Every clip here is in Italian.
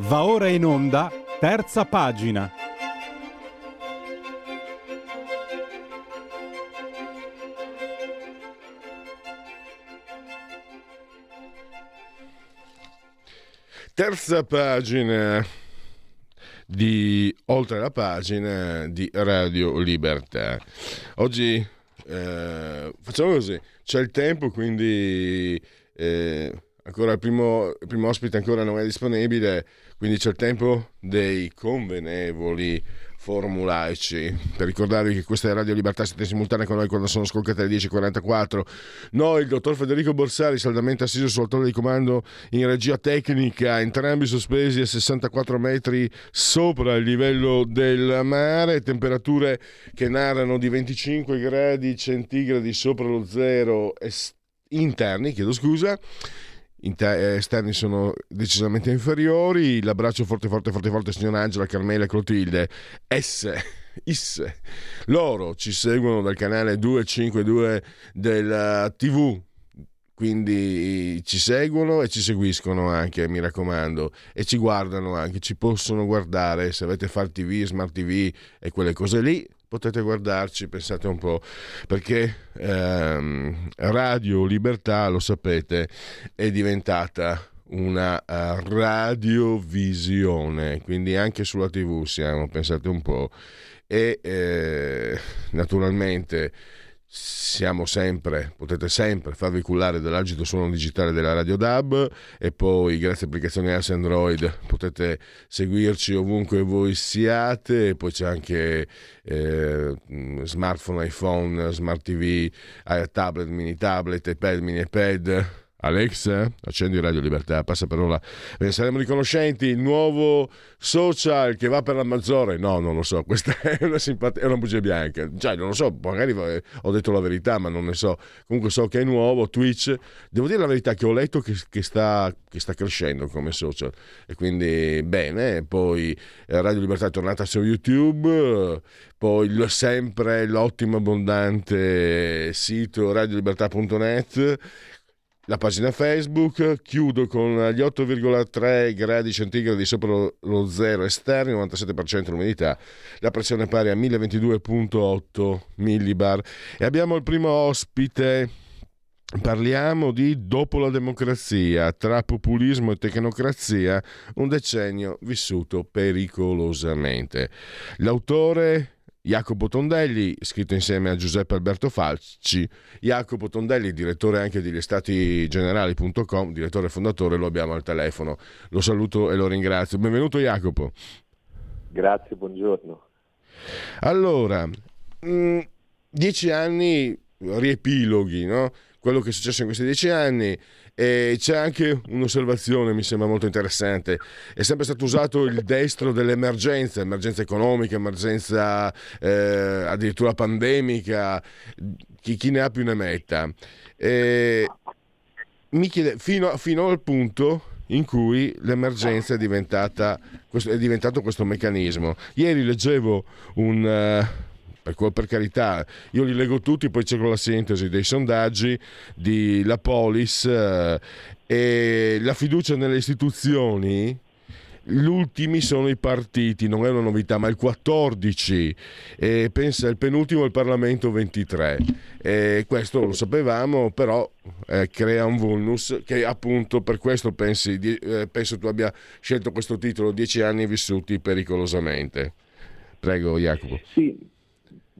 Va ora in onda, terza pagina. Terza pagina di Oltre la pagina di Radio Libertà. Oggi eh, facciamo così, c'è il tempo, quindi eh, ancora il primo, il primo ospite ancora non è disponibile, quindi c'è il tempo dei convenevoli formulaici. Per ricordarvi che questa è Radio Libertà, siete simultanea con noi quando sono scoccate le 10.44. Noi, il dottor Federico Borsari, saldamente assiso sul torre di comando in regia tecnica, entrambi sospesi a 64 metri sopra il livello del mare, temperature che narrano di 25 gradi centigradi sopra lo zero interni, chiedo scusa Inter- esterni sono decisamente inferiori. L'abbraccio forte, forte, forte, forte, signor Angela, Carmela e Clotilde. S. Is. Loro ci seguono dal canale 252 della TV. Quindi ci seguono e ci seguiscono anche, mi raccomando, e ci guardano anche, ci possono guardare se avete Far TV, Smart TV e quelle cose lì potete guardarci, pensate un po', perché ehm, Radio Libertà, lo sapete, è diventata una uh, radiovisione, quindi anche sulla TV siamo, pensate un po', e eh, naturalmente siamo sempre, potete sempre farvi cullare dall'agito suono digitale della Radio DAB e poi grazie a applicazioni iOS Android potete seguirci ovunque voi siate, poi c'è anche eh, smartphone, iPhone, smart TV, eh, tablet, mini tablet, iPad, mini iPad Alex, accendi Radio Libertà, passa parola. Ne saremo riconoscenti. Il nuovo social che va per la maggiore. No, non lo so. Questa è una, simpatia, è una bugia bianca. Cioè, non lo so. Magari ho detto la verità, ma non ne so. Comunque so che è nuovo. Twitch. Devo dire la verità che ho letto che, che, sta, che sta, crescendo come social. E quindi bene. Poi eh, Radio Libertà è tornata su YouTube. Poi sempre l'ottimo abbondante sito radiolibertà.net la pagina Facebook, chiudo con gli 8,3 gradi centigradi sopra lo zero esterni, 97% l'umidità, la pressione pari a 1022,8 millibar e abbiamo il primo ospite. Parliamo di dopo la democrazia, tra populismo e tecnocrazia, un decennio vissuto pericolosamente. L'autore Jacopo Tondelli, scritto insieme a Giuseppe Alberto Falci. Jacopo Tondelli, direttore anche degli statigenerali.com, direttore e fondatore, lo abbiamo al telefono. Lo saluto e lo ringrazio. Benvenuto Jacopo. Grazie, buongiorno. Allora, mh, mm, dieci anni riepiloghi, no? quello che è successo in questi dieci anni. E c'è anche un'osservazione, mi sembra molto interessante. È sempre stato usato il destro dell'emergenza, emergenza economica, emergenza eh, addirittura pandemica, chi, chi, ne ha più ne metta. E mi chiede, fino, fino al punto in cui l'emergenza è, diventata, è diventato questo meccanismo. Ieri leggevo un... Uh, per, per, carità, io li leggo tutti, poi cerco la sintesi dei sondaggi di La Polis eh, e la fiducia nelle istituzioni. Gli ultimi sono i partiti, non è una novità, ma il 14, e pensa il penultimo il Parlamento 23. E questo lo sapevamo, però eh, crea un vulnus che appunto per questo pensi, eh, penso tu abbia scelto questo titolo, Dieci anni vissuti pericolosamente. Prego Jacopo. Sì,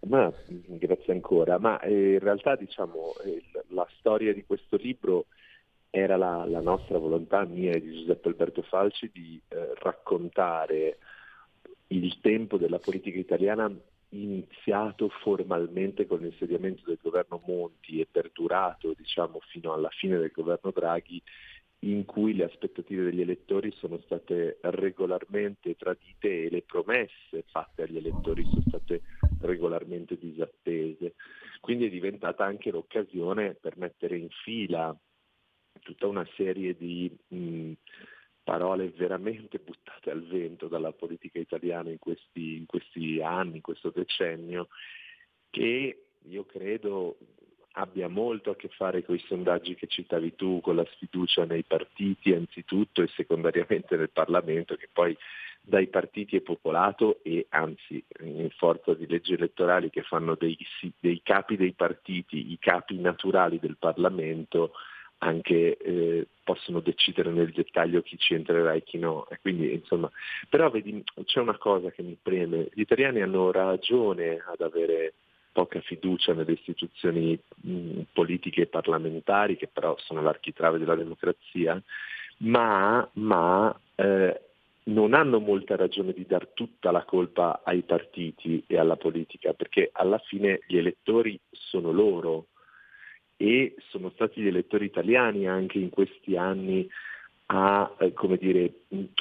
ma, grazie ancora, ma eh, in realtà diciamo eh, la storia di questo libro era la, la, nostra volontà, mia e di Giuseppe Alberto Falci, di eh, raccontare il tempo della politica italiana iniziato formalmente con l'insediamento del governo Monti e perdurato diciamo, fino alla fine del governo Draghi in cui le aspettative degli elettori sono state regolarmente tradite e le promesse fatte agli elettori sono state regolarmente disattese. Quindi è diventata anche l'occasione per mettere in fila tutta una serie di mh, parole veramente buttate al vento dalla politica italiana in questi, in questi anni, in questo decennio, che io credo abbia molto a che fare con i sondaggi che citavi tu, con la sfiducia nei partiti anzitutto e secondariamente nel Parlamento, che poi dai partiti è popolato e anzi in forza di leggi elettorali che fanno dei, dei capi dei partiti, i capi naturali del Parlamento, anche eh, possono decidere nel dettaglio chi ci entrerà e chi no. E quindi, insomma, però vedi, c'è una cosa che mi preme, gli italiani hanno ragione ad avere poca fiducia nelle istituzioni mh, politiche e parlamentari, che però sono l'architrave della democrazia, ma, ma eh, non hanno molta ragione di dar tutta la colpa ai partiti e alla politica, perché alla fine gli elettori sono loro e sono stati gli elettori italiani anche in questi anni a eh, dire,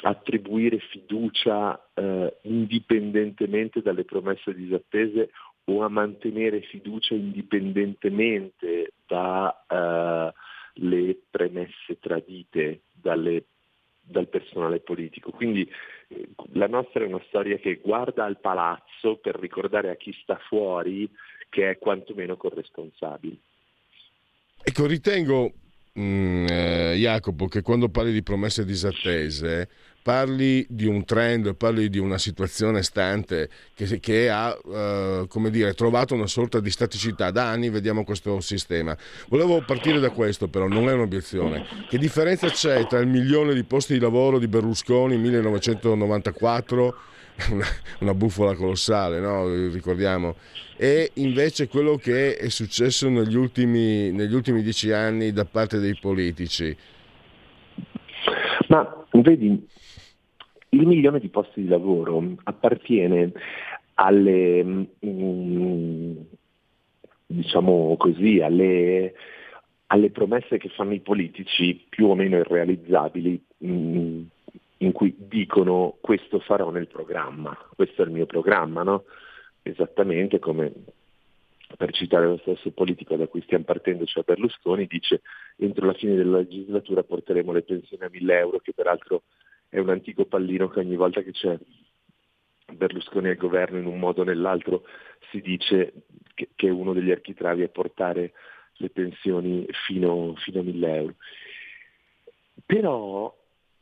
attribuire fiducia eh, indipendentemente dalle promesse disattese o a mantenere fiducia indipendentemente dalle eh, premesse tradite dalle, dal personale politico. Quindi eh, la nostra è una storia che guarda al palazzo per ricordare a chi sta fuori che è quantomeno corresponsabile. Ecco, ritengo, mh, mm, eh, Jacopo, che quando parli di promesse disattese parli di un trend, parli di una situazione stante che, che ha eh, dire, trovato una sorta di staticità. Da anni vediamo questo sistema. Volevo partire da questo, però non è un'obiezione. Che differenza c'è tra il milione di posti di lavoro di Berlusconi 1994? Una, bufala colossale, no? ricordiamo, e invece quello che è successo negli ultimi, negli ultimi dieci anni da parte dei politici. Ma vedi, il milione di posti di lavoro appartiene alle, mm, diciamo così, alle, alle, promesse che fanno i politici più o meno irrealizzabili, mm, in cui dicono questo farò nel programma, questo è il mio programma, no? esattamente come per citare lo stesso politico da cui stiamo partendo, cioè Berlusconi, dice entro la fine della legislatura porteremo le pensioni a 1000 euro, che peraltro è un antico pallino che ogni volta che c'è Berlusconi al governo in un modo o nell'altro si dice che, che uno degli architravi è portare le pensioni fino, fino a 1000 euro. Però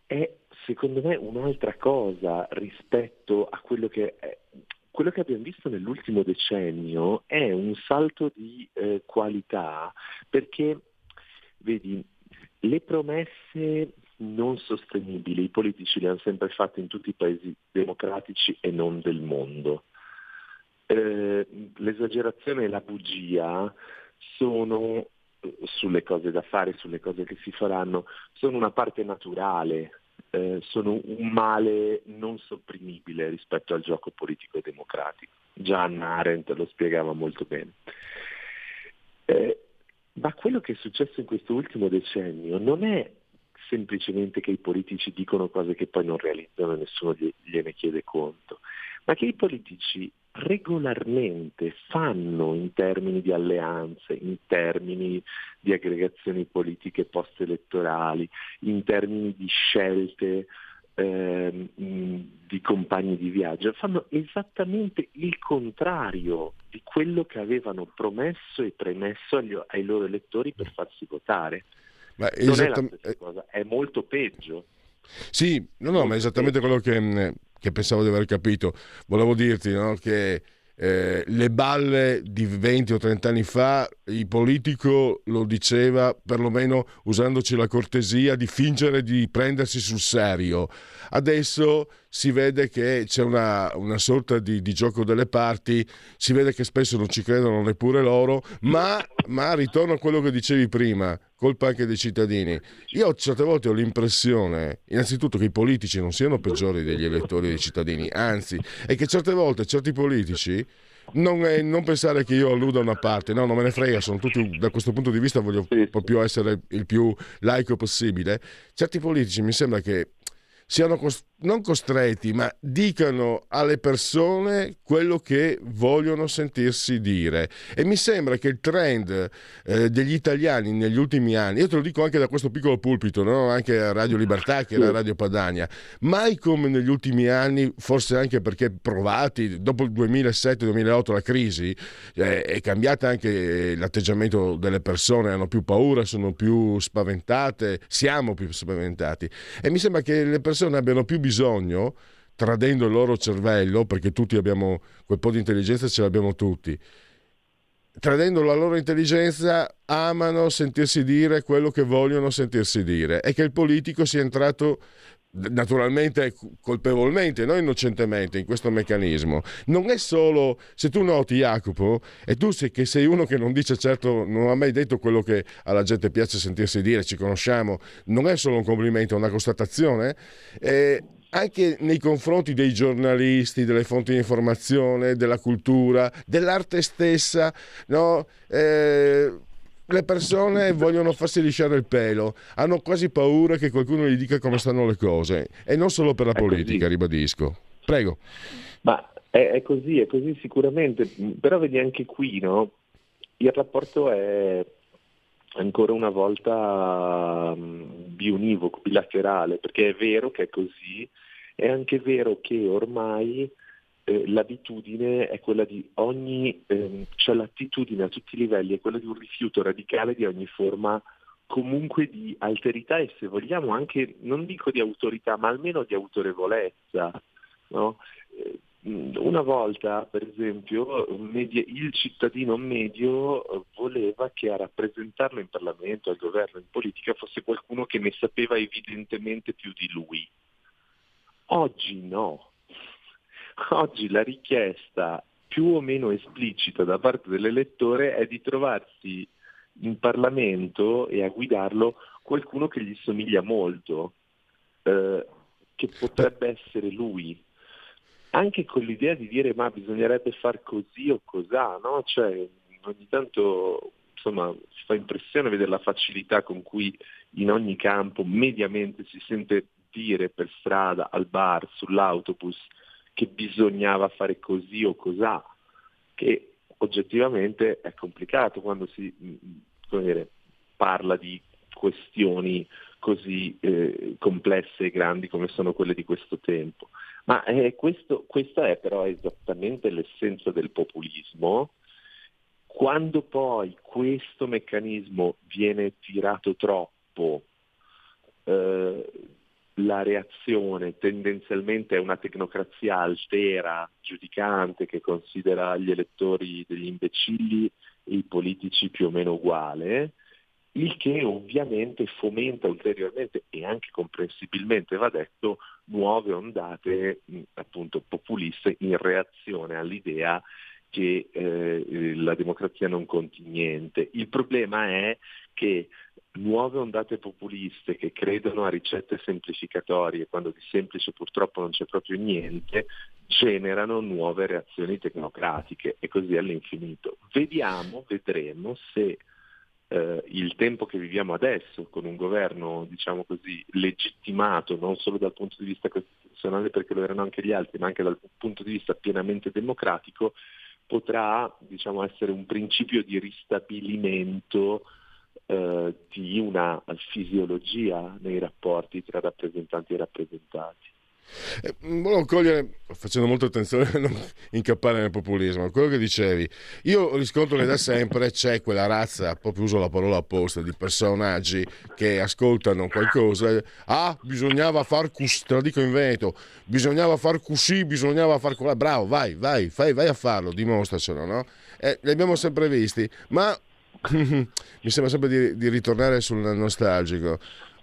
è secondo me un'altra cosa rispetto a quello che è, quello che abbiamo visto nell'ultimo decennio è un salto di eh, qualità perché, vedi, le promesse non sostenibili, i politici le hanno sempre fatte in tutti i paesi democratici e non del mondo. eh, l'esagerazione e la bugia sono sulle cose da fare, sulle cose che si faranno, sono una parte naturale, eh, sono un male non sopprimibile rispetto al gioco politico e democratico. Già Anna Arendt lo spiegava molto bene. Eh, ma quello che è successo in questo ultimo decennio non è semplicemente che i politici dicono cose che poi non realizzano e nessuno gliene chiede conto, ma che i politici regolarmente fanno in termini di alleanze, in termini di aggregazioni politiche post-elettorali, in termini di scelte eh, di compagni di viaggio, fanno esattamente il contrario di quello che avevano promesso e premesso agli, ai loro elettori per farsi votare. Ma non è la stessa cosa, è molto peggio. Sì, no, no, ma è esattamente quello che, che pensavo di aver capito. Volevo dirti no, che eh, le balle di 20 o 30 anni fa il politico lo diceva perlomeno usandoci la cortesia di fingere di prendersi sul serio. Adesso si vede che c'è una, una sorta di, di, gioco delle parti, si vede che spesso non ci credono neppure loro, ma, ma ritorno a quello che dicevi prima, colpa anche dei cittadini. Io certe volte ho l'impressione, innanzitutto, che i politici non siano peggiori degli elettori dei cittadini, anzi, è che certe volte certi politici non, è, non, pensare che io alluda a una parte, no, non me ne frega, sono tutti, da questo punto di vista voglio proprio essere il più laico possibile. Certi politici mi sembra che siano cost- non costretti, ma dicano alle persone quello che vogliono sentirsi dire. E mi sembra che il trend eh, degli italiani negli ultimi anni, io te lo dico anche da questo piccolo pulpito, no? anche a Radio Libertà, che era Radio Padania, mai come negli ultimi anni, forse anche perché provati, dopo il 2007-2008 la crisi, eh, è cambiato anche l'atteggiamento delle persone, hanno più paura, sono più spaventate, siamo più spaventati. E mi sembra che le persone abbiano più bisogno, tradendo il loro cervello, perché tutti abbiamo quel po' di intelligenza, ce l'abbiamo tutti, tradendo la loro intelligenza, amano sentirsi dire quello che vogliono sentirsi dire e che il politico sia entrato naturalmente colpevolmente, non innocentemente in questo meccanismo. Non è solo, se tu noti Jacopo, e tu sei, che sei uno che non dice certo, non ha mai detto quello che alla gente piace sentirsi dire, ci conosciamo, non è solo un complimento, è una constatazione. Eh, anche nei confronti dei giornalisti, delle fonti di informazione, della cultura, dell'arte stessa, no? eh, le persone vogliono farsi lisciare il pelo, hanno quasi paura che qualcuno gli dica come stanno le cose e non solo per la è politica, così. ribadisco. Prego. Ma è, è, così, è così sicuramente, però vedi anche qui, no? Il rapporto è ancora una volta biunivoco, bilaterale, perché è vero che è così, è anche vero che ormai eh, l'abitudine è quella di ogni, ehm, cioè l'attitudine a tutti i livelli è quella di un rifiuto radicale di ogni forma comunque di alterità e se vogliamo anche, non dico di autorità, ma almeno di autorevolezza. No? Eh, una volta, per esempio, il cittadino medio voleva che a rappresentarlo in Parlamento, al governo, in politica fosse qualcuno che ne sapeva evidentemente più di lui. Oggi no. Oggi la richiesta più o meno esplicita da parte dell'elettore è di trovarsi in Parlamento e a guidarlo qualcuno che gli somiglia molto, eh, che potrebbe essere lui. Anche con l'idea di dire ma bisognerebbe far così o cos'ha, no? Cioè, ogni tanto insomma, si fa impressione vedere la facilità con cui in ogni campo mediamente si sente dire per strada, al bar, sull'autobus, che bisognava fare così o cos'ha, che oggettivamente è complicato quando si dire, parla di questioni così eh, complesse e grandi come sono quelle di questo tempo. Ma eh, questo, questa è però esattamente l'essenza del populismo. Quando poi questo meccanismo viene tirato troppo, eh, la reazione tendenzialmente è una tecnocrazia altera, giudicante, che considera gli elettori degli imbecilli e i politici più o meno uguali, il che ovviamente fomenta ulteriormente e anche comprensibilmente va detto nuove ondate appunto populiste in reazione all'idea che eh, la democrazia non conti niente. Il problema è che nuove ondate populiste che credono a ricette semplificatorie, quando di semplice purtroppo non c'è proprio niente, generano nuove reazioni tecnocratiche e così all'infinito. Vediamo, vedremo se eh, il tempo che viviamo adesso, con un governo, diciamo così, legittimato non solo dal punto di vista costituzionale perché lo erano anche gli altri, ma anche dal punto di vista pienamente democratico, potrà diciamo, essere un principio di ristabilimento eh, di una fisiologia nei rapporti tra rappresentanti e rappresentati. Eh, volevo cogliere, facendo molta attenzione a non incappare nel populismo, quello che dicevi. Io riscontro che da sempre c'è quella razza, proprio uso la parola apposta, di personaggi che ascoltano qualcosa. Ah, bisognava far così, te lo dico in veneto, bisognava far così, bisognava far così. Bravo, vai, vai, fai, vai a farlo, dimostracelo, no? Eh, li abbiamo sempre visti, ma mi sembra sempre di, di ritornare sul nostalgico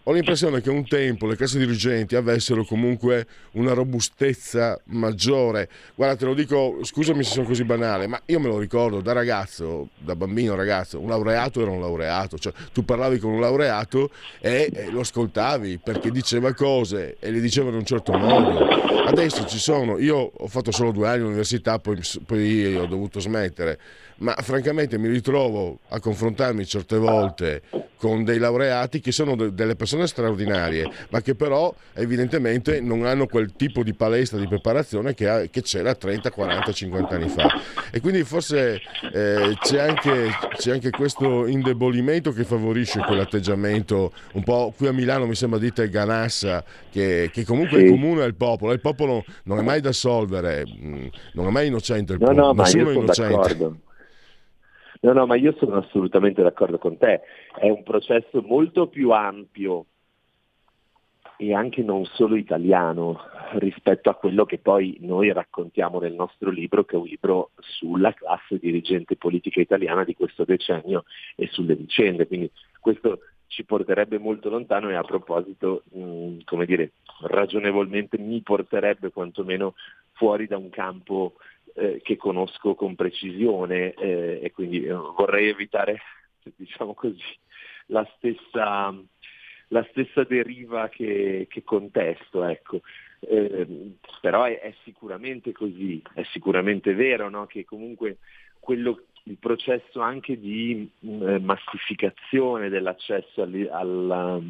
ho l'impressione che un tempo le classi dirigenti avessero comunque una robustezza maggiore. Guarda, te lo dico, scusami se sono così banale, ma io me lo ricordo da ragazzo, da bambino ragazzo, un laureato era un laureato, cioè tu parlavi con un laureato e, e lo ascoltavi perché diceva cose e le diceva in un certo modo. Adesso ci sono, io ho fatto solo due anni all'università, poi, poi ho dovuto smettere ma francamente mi ritrovo a confrontarmi certe volte con dei laureati che sono de- delle persone straordinarie, ma che però evidentemente non hanno quel tipo di palestra di preparazione che, ha, che c'era 30, 40, 50 anni fa. E quindi forse eh, c'è, anche, c'è, anche, questo indebolimento che favorisce quell'atteggiamento un po' qui a Milano mi sembra dite ganassa, che, che comunque sì. è comune al popolo. Il popolo non è mai da solvere, mm, non è mai innocente il no, popolo, no, nessuno è innocente. D'accordo. No, no, ma io sono assolutamente d'accordo con te. È un processo molto più ampio e anche non solo italiano rispetto a quello che poi noi raccontiamo nel nostro libro, che è un libro sulla classe dirigente politica italiana di questo decennio e sulle vicende. Quindi questo ci porterebbe molto lontano e a proposito, come dire, ragionevolmente mi porterebbe quantomeno fuori da un campo eh, che conosco con precisione eh, e quindi eh, vorrei evitare, diciamo così, la stessa, la stessa deriva che, che contesto. Ecco. Eh, però è, è, sicuramente così, è sicuramente vero no? che comunque quello, il processo anche di eh, massificazione dell'accesso all, alla,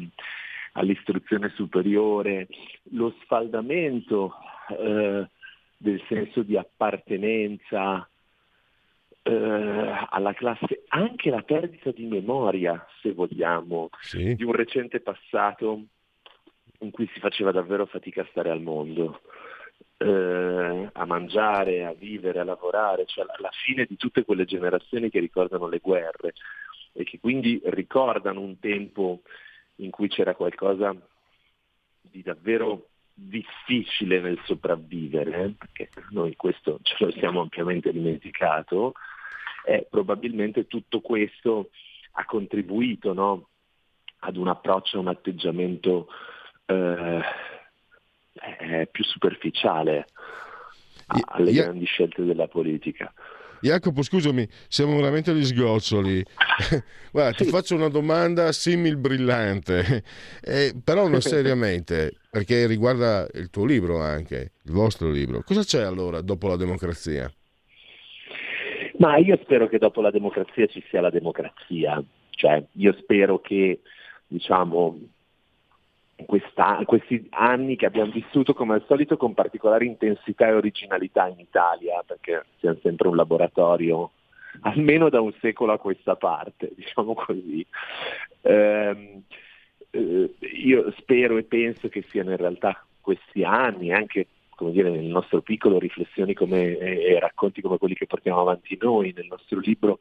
all'istruzione superiore, lo sfaldamento eh, del senso di appartenenza eh, alla classe, anche la perdita di memoria, se vogliamo, sì. di un recente passato in cui si faceva davvero fatica a stare al mondo, eh, a mangiare, a vivere, a lavorare, cioè la, la fine di tutte quelle generazioni che ricordano le guerre e che quindi ricordano un tempo in cui c'era qualcosa di davvero difficile nel sopravvivere, perché noi questo ce lo siamo ampiamente dimenticato, e probabilmente tutto questo ha contribuito no, ad un approccio, un atteggiamento eh, eh, più superficiale alle grandi scelte della politica. Jacopo, scusami, siamo veramente agli sgoccioli. Guarda, ti faccio una domanda simil brillante, eh, però non seriamente, perché riguarda il tuo libro anche, il vostro libro. Cosa c'è allora dopo la democrazia? Ma io spero che dopo la democrazia ci sia la democrazia, cioè io spero che diciamo, questi anni che abbiamo vissuto come al solito con particolare intensità e originalità in Italia, perché siamo sempre un laboratorio almeno da un secolo a questa parte, diciamo così. Eh, eh, io spero e penso che siano in realtà questi anni, anche come dire, nel nostro piccolo, riflessioni come, e, e racconti come quelli che portiamo avanti noi nel nostro libro,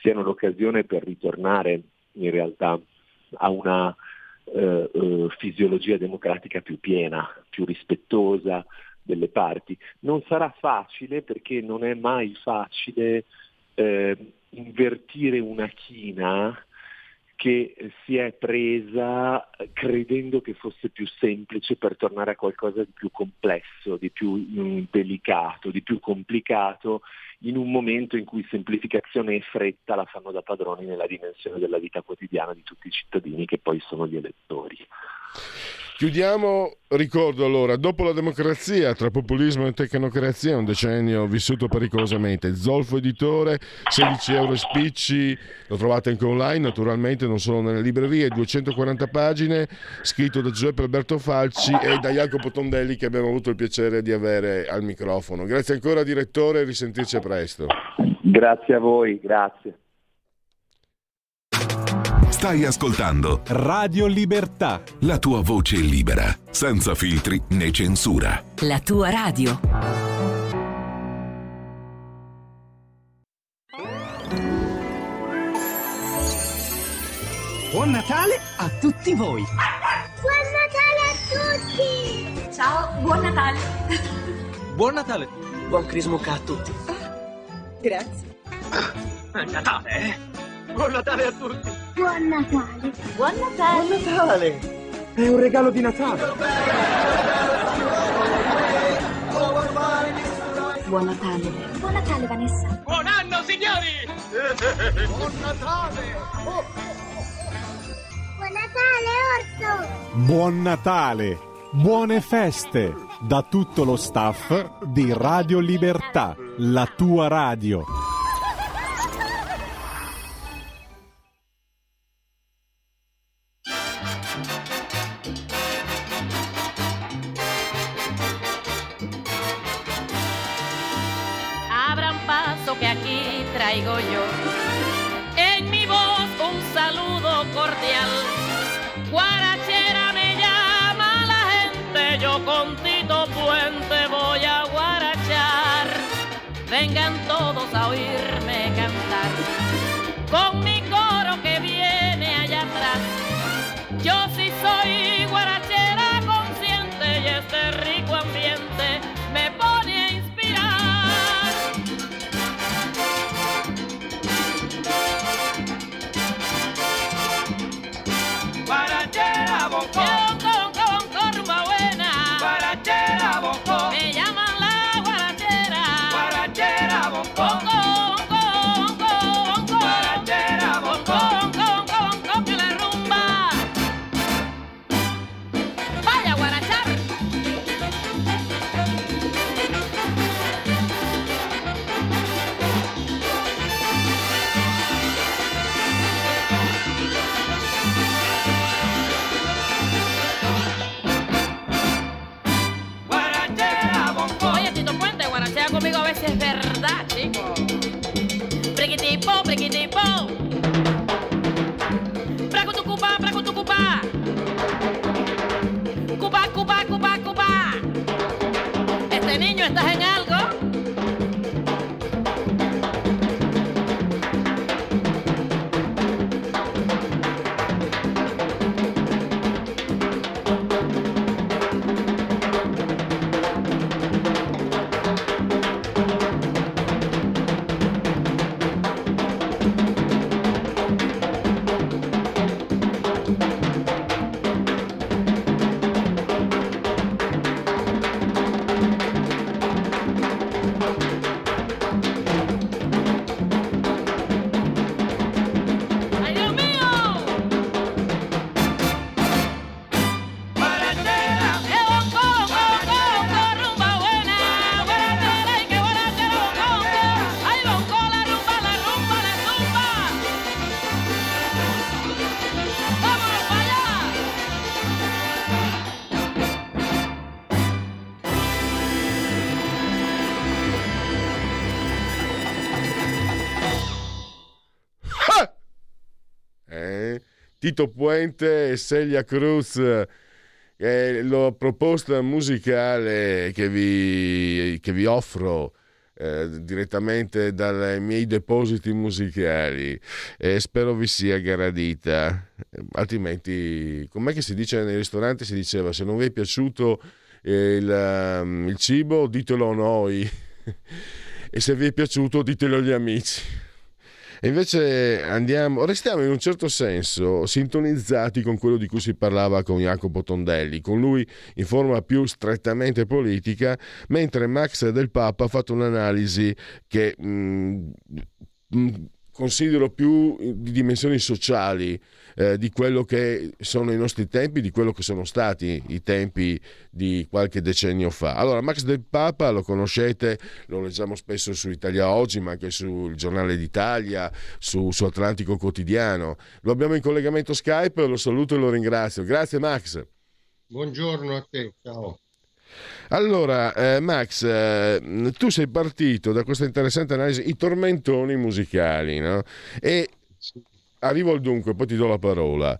siano l'occasione per ritornare in realtà a una eh, eh, fisiologia democratica più piena, più rispettosa delle parti. Non sarà facile perché non è mai facile eh, invertire una china che si è presa credendo che fosse più semplice per tornare a qualcosa di più complesso, di più delicato, di più complicato, in un momento in cui semplificazione e fretta la fanno da padroni nella dimensione della vita quotidiana di tutti i cittadini che poi sono gli elettori. Chiudiamo, ricordo allora, dopo la democrazia, tra populismo e tecnocrazia, un decennio vissuto pericolosamente. Zolfo Editore, 16 euro spicci, lo trovate anche online, naturalmente, non solo nelle librerie, 240 pagine, scritto da Giuseppe Alberto Falci e da Jacopo Tondelli che abbiamo avuto il piacere di avere al microfono. Grazie ancora direttore, risentirci presto. Grazie a voi, grazie. Stai ascoltando Radio Libertà. La tua voce libera, senza filtri né censura. La tua radio. Buon Natale a tutti voi! Buon Natale a tutti! Ciao, buon Natale! Buon Natale! Buon Crismuca a tutti! Grazie! È Natale, eh? Buon Natale a tutti! Buon Natale! Buon Natale! Buon Natale! È un regalo di Natale! Buon Natale! Buon Natale, Vanessa! Buon anno, signori! Buon Natale, Orso! Buon Natale, buone feste da tutto lo staff di Radio Libertà, la tua radio. Abran paso que aquí traigo yo. En mi voz un saludo cordial. Guarachera me llama la gente, yo con Tito Puente voy a guarachar. Vengan todos a oírme Tito Puente e Celia Cruz, eh, la proposta musicale che vi, che vi offro eh, direttamente dai miei depositi musicali e spero vi sia gradita. Altrimenti, com'è che si dice nei ristoranti? Si diceva se non vi è piaciuto eh, il, um, il cibo, ditelo a noi e se vi è piaciuto, ditelo agli amici. Invece andiamo, restiamo in un certo senso sintonizzati con quello di cui si parlava con Jacopo Tondelli, con lui in forma più strettamente politica, mentre Max del Papa ha fatto un'analisi che mh, mm, mh, mm, considero più di dimensioni sociali eh, di quello che sono i nostri tempi, di quello che sono stati i tempi di qualche decennio fa. Allora, Max del Papa lo conoscete, lo leggiamo spesso su Italia Oggi, ma anche sul Giornale d'Italia, su, su Atlantico Quotidiano. Lo abbiamo in collegamento Skype, lo saluto e lo ringrazio. Grazie Max. Buongiorno a te, ciao. Allora, eh, Max, eh, tu sei partito da questa interessante analisi, i tormentoni musicali, no? E arrivo al dunque, poi ti do la parola.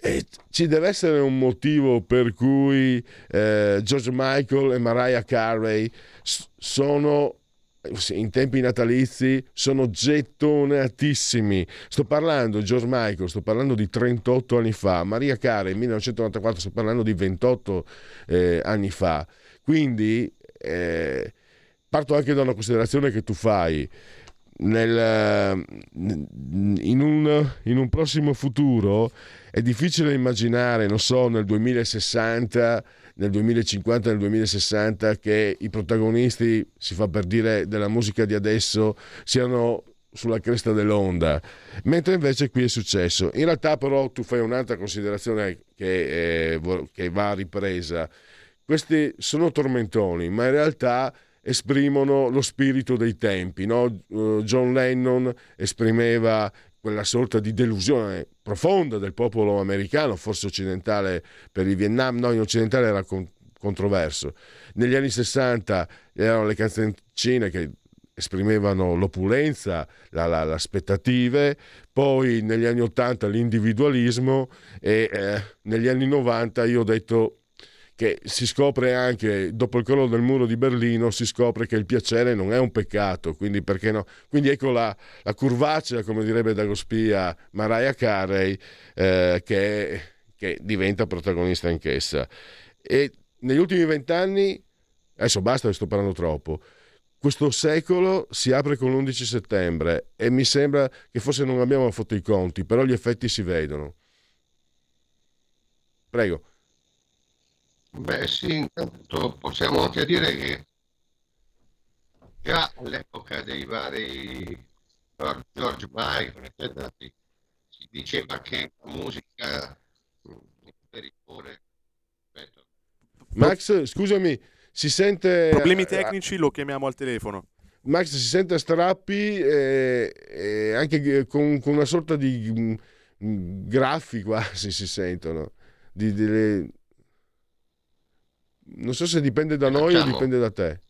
E ci deve essere un motivo per cui eh, George Michael e Mariah Carey sono in tempi natalizi sono gettonatissimi. Sto parlando George Michael, sto parlando di 38 anni fa, Maria Carey 1994, sto parlando di 28 eh, anni fa. Quindi eh, parto anche da una considerazione che tu fai nel, in, un, in, un, prossimo futuro è difficile immaginare, non so, nel 2060, nel 2050, nel 2060 che i protagonisti, si fa per dire, della musica di adesso siano sulla cresta dell'onda, mentre invece qui è successo. In realtà però tu fai un'altra considerazione che, eh, che va ripresa. Questi sono tormentoni, ma in realtà esprimono lo spirito dei tempi. No? Uh, John Lennon esprimeva quella sorta di delusione profonda del popolo americano, forse occidentale per il Vietnam, no, in occidentale era con- controverso. Negli anni 60 erano le canzoncine che esprimevano l'opulenza, la, la, le aspettative, poi negli anni 80 l'individualismo e eh, negli anni 90 io ho detto che si scopre anche dopo il crollo del muro di Berlino, si scopre che il piacere non è un peccato, quindi perché no? Quindi ecco la, la curvaccia, come direbbe Dagospia, Mariah Carey, eh, che, che, diventa protagonista anch'essa. E negli ultimi vent'anni, adesso basta, sto parlando troppo, questo secolo si apre con l'11 settembre e mi sembra che forse non abbiamo fatto i conti, però gli effetti si vedono. Prego. Beh sì, intanto possiamo anche dire che già all'epoca dei vari George Michael, eccetera, si, si diceva che la musica per il cuore... Max, scusami, si sente... Problemi tecnici, lo chiamiamo al telefono. Max si sente a strappi e, e anche con, con, una sorta di mh, mm, graffi quasi si sentono. Di, delle, non so se dipende da noi o dipende da te.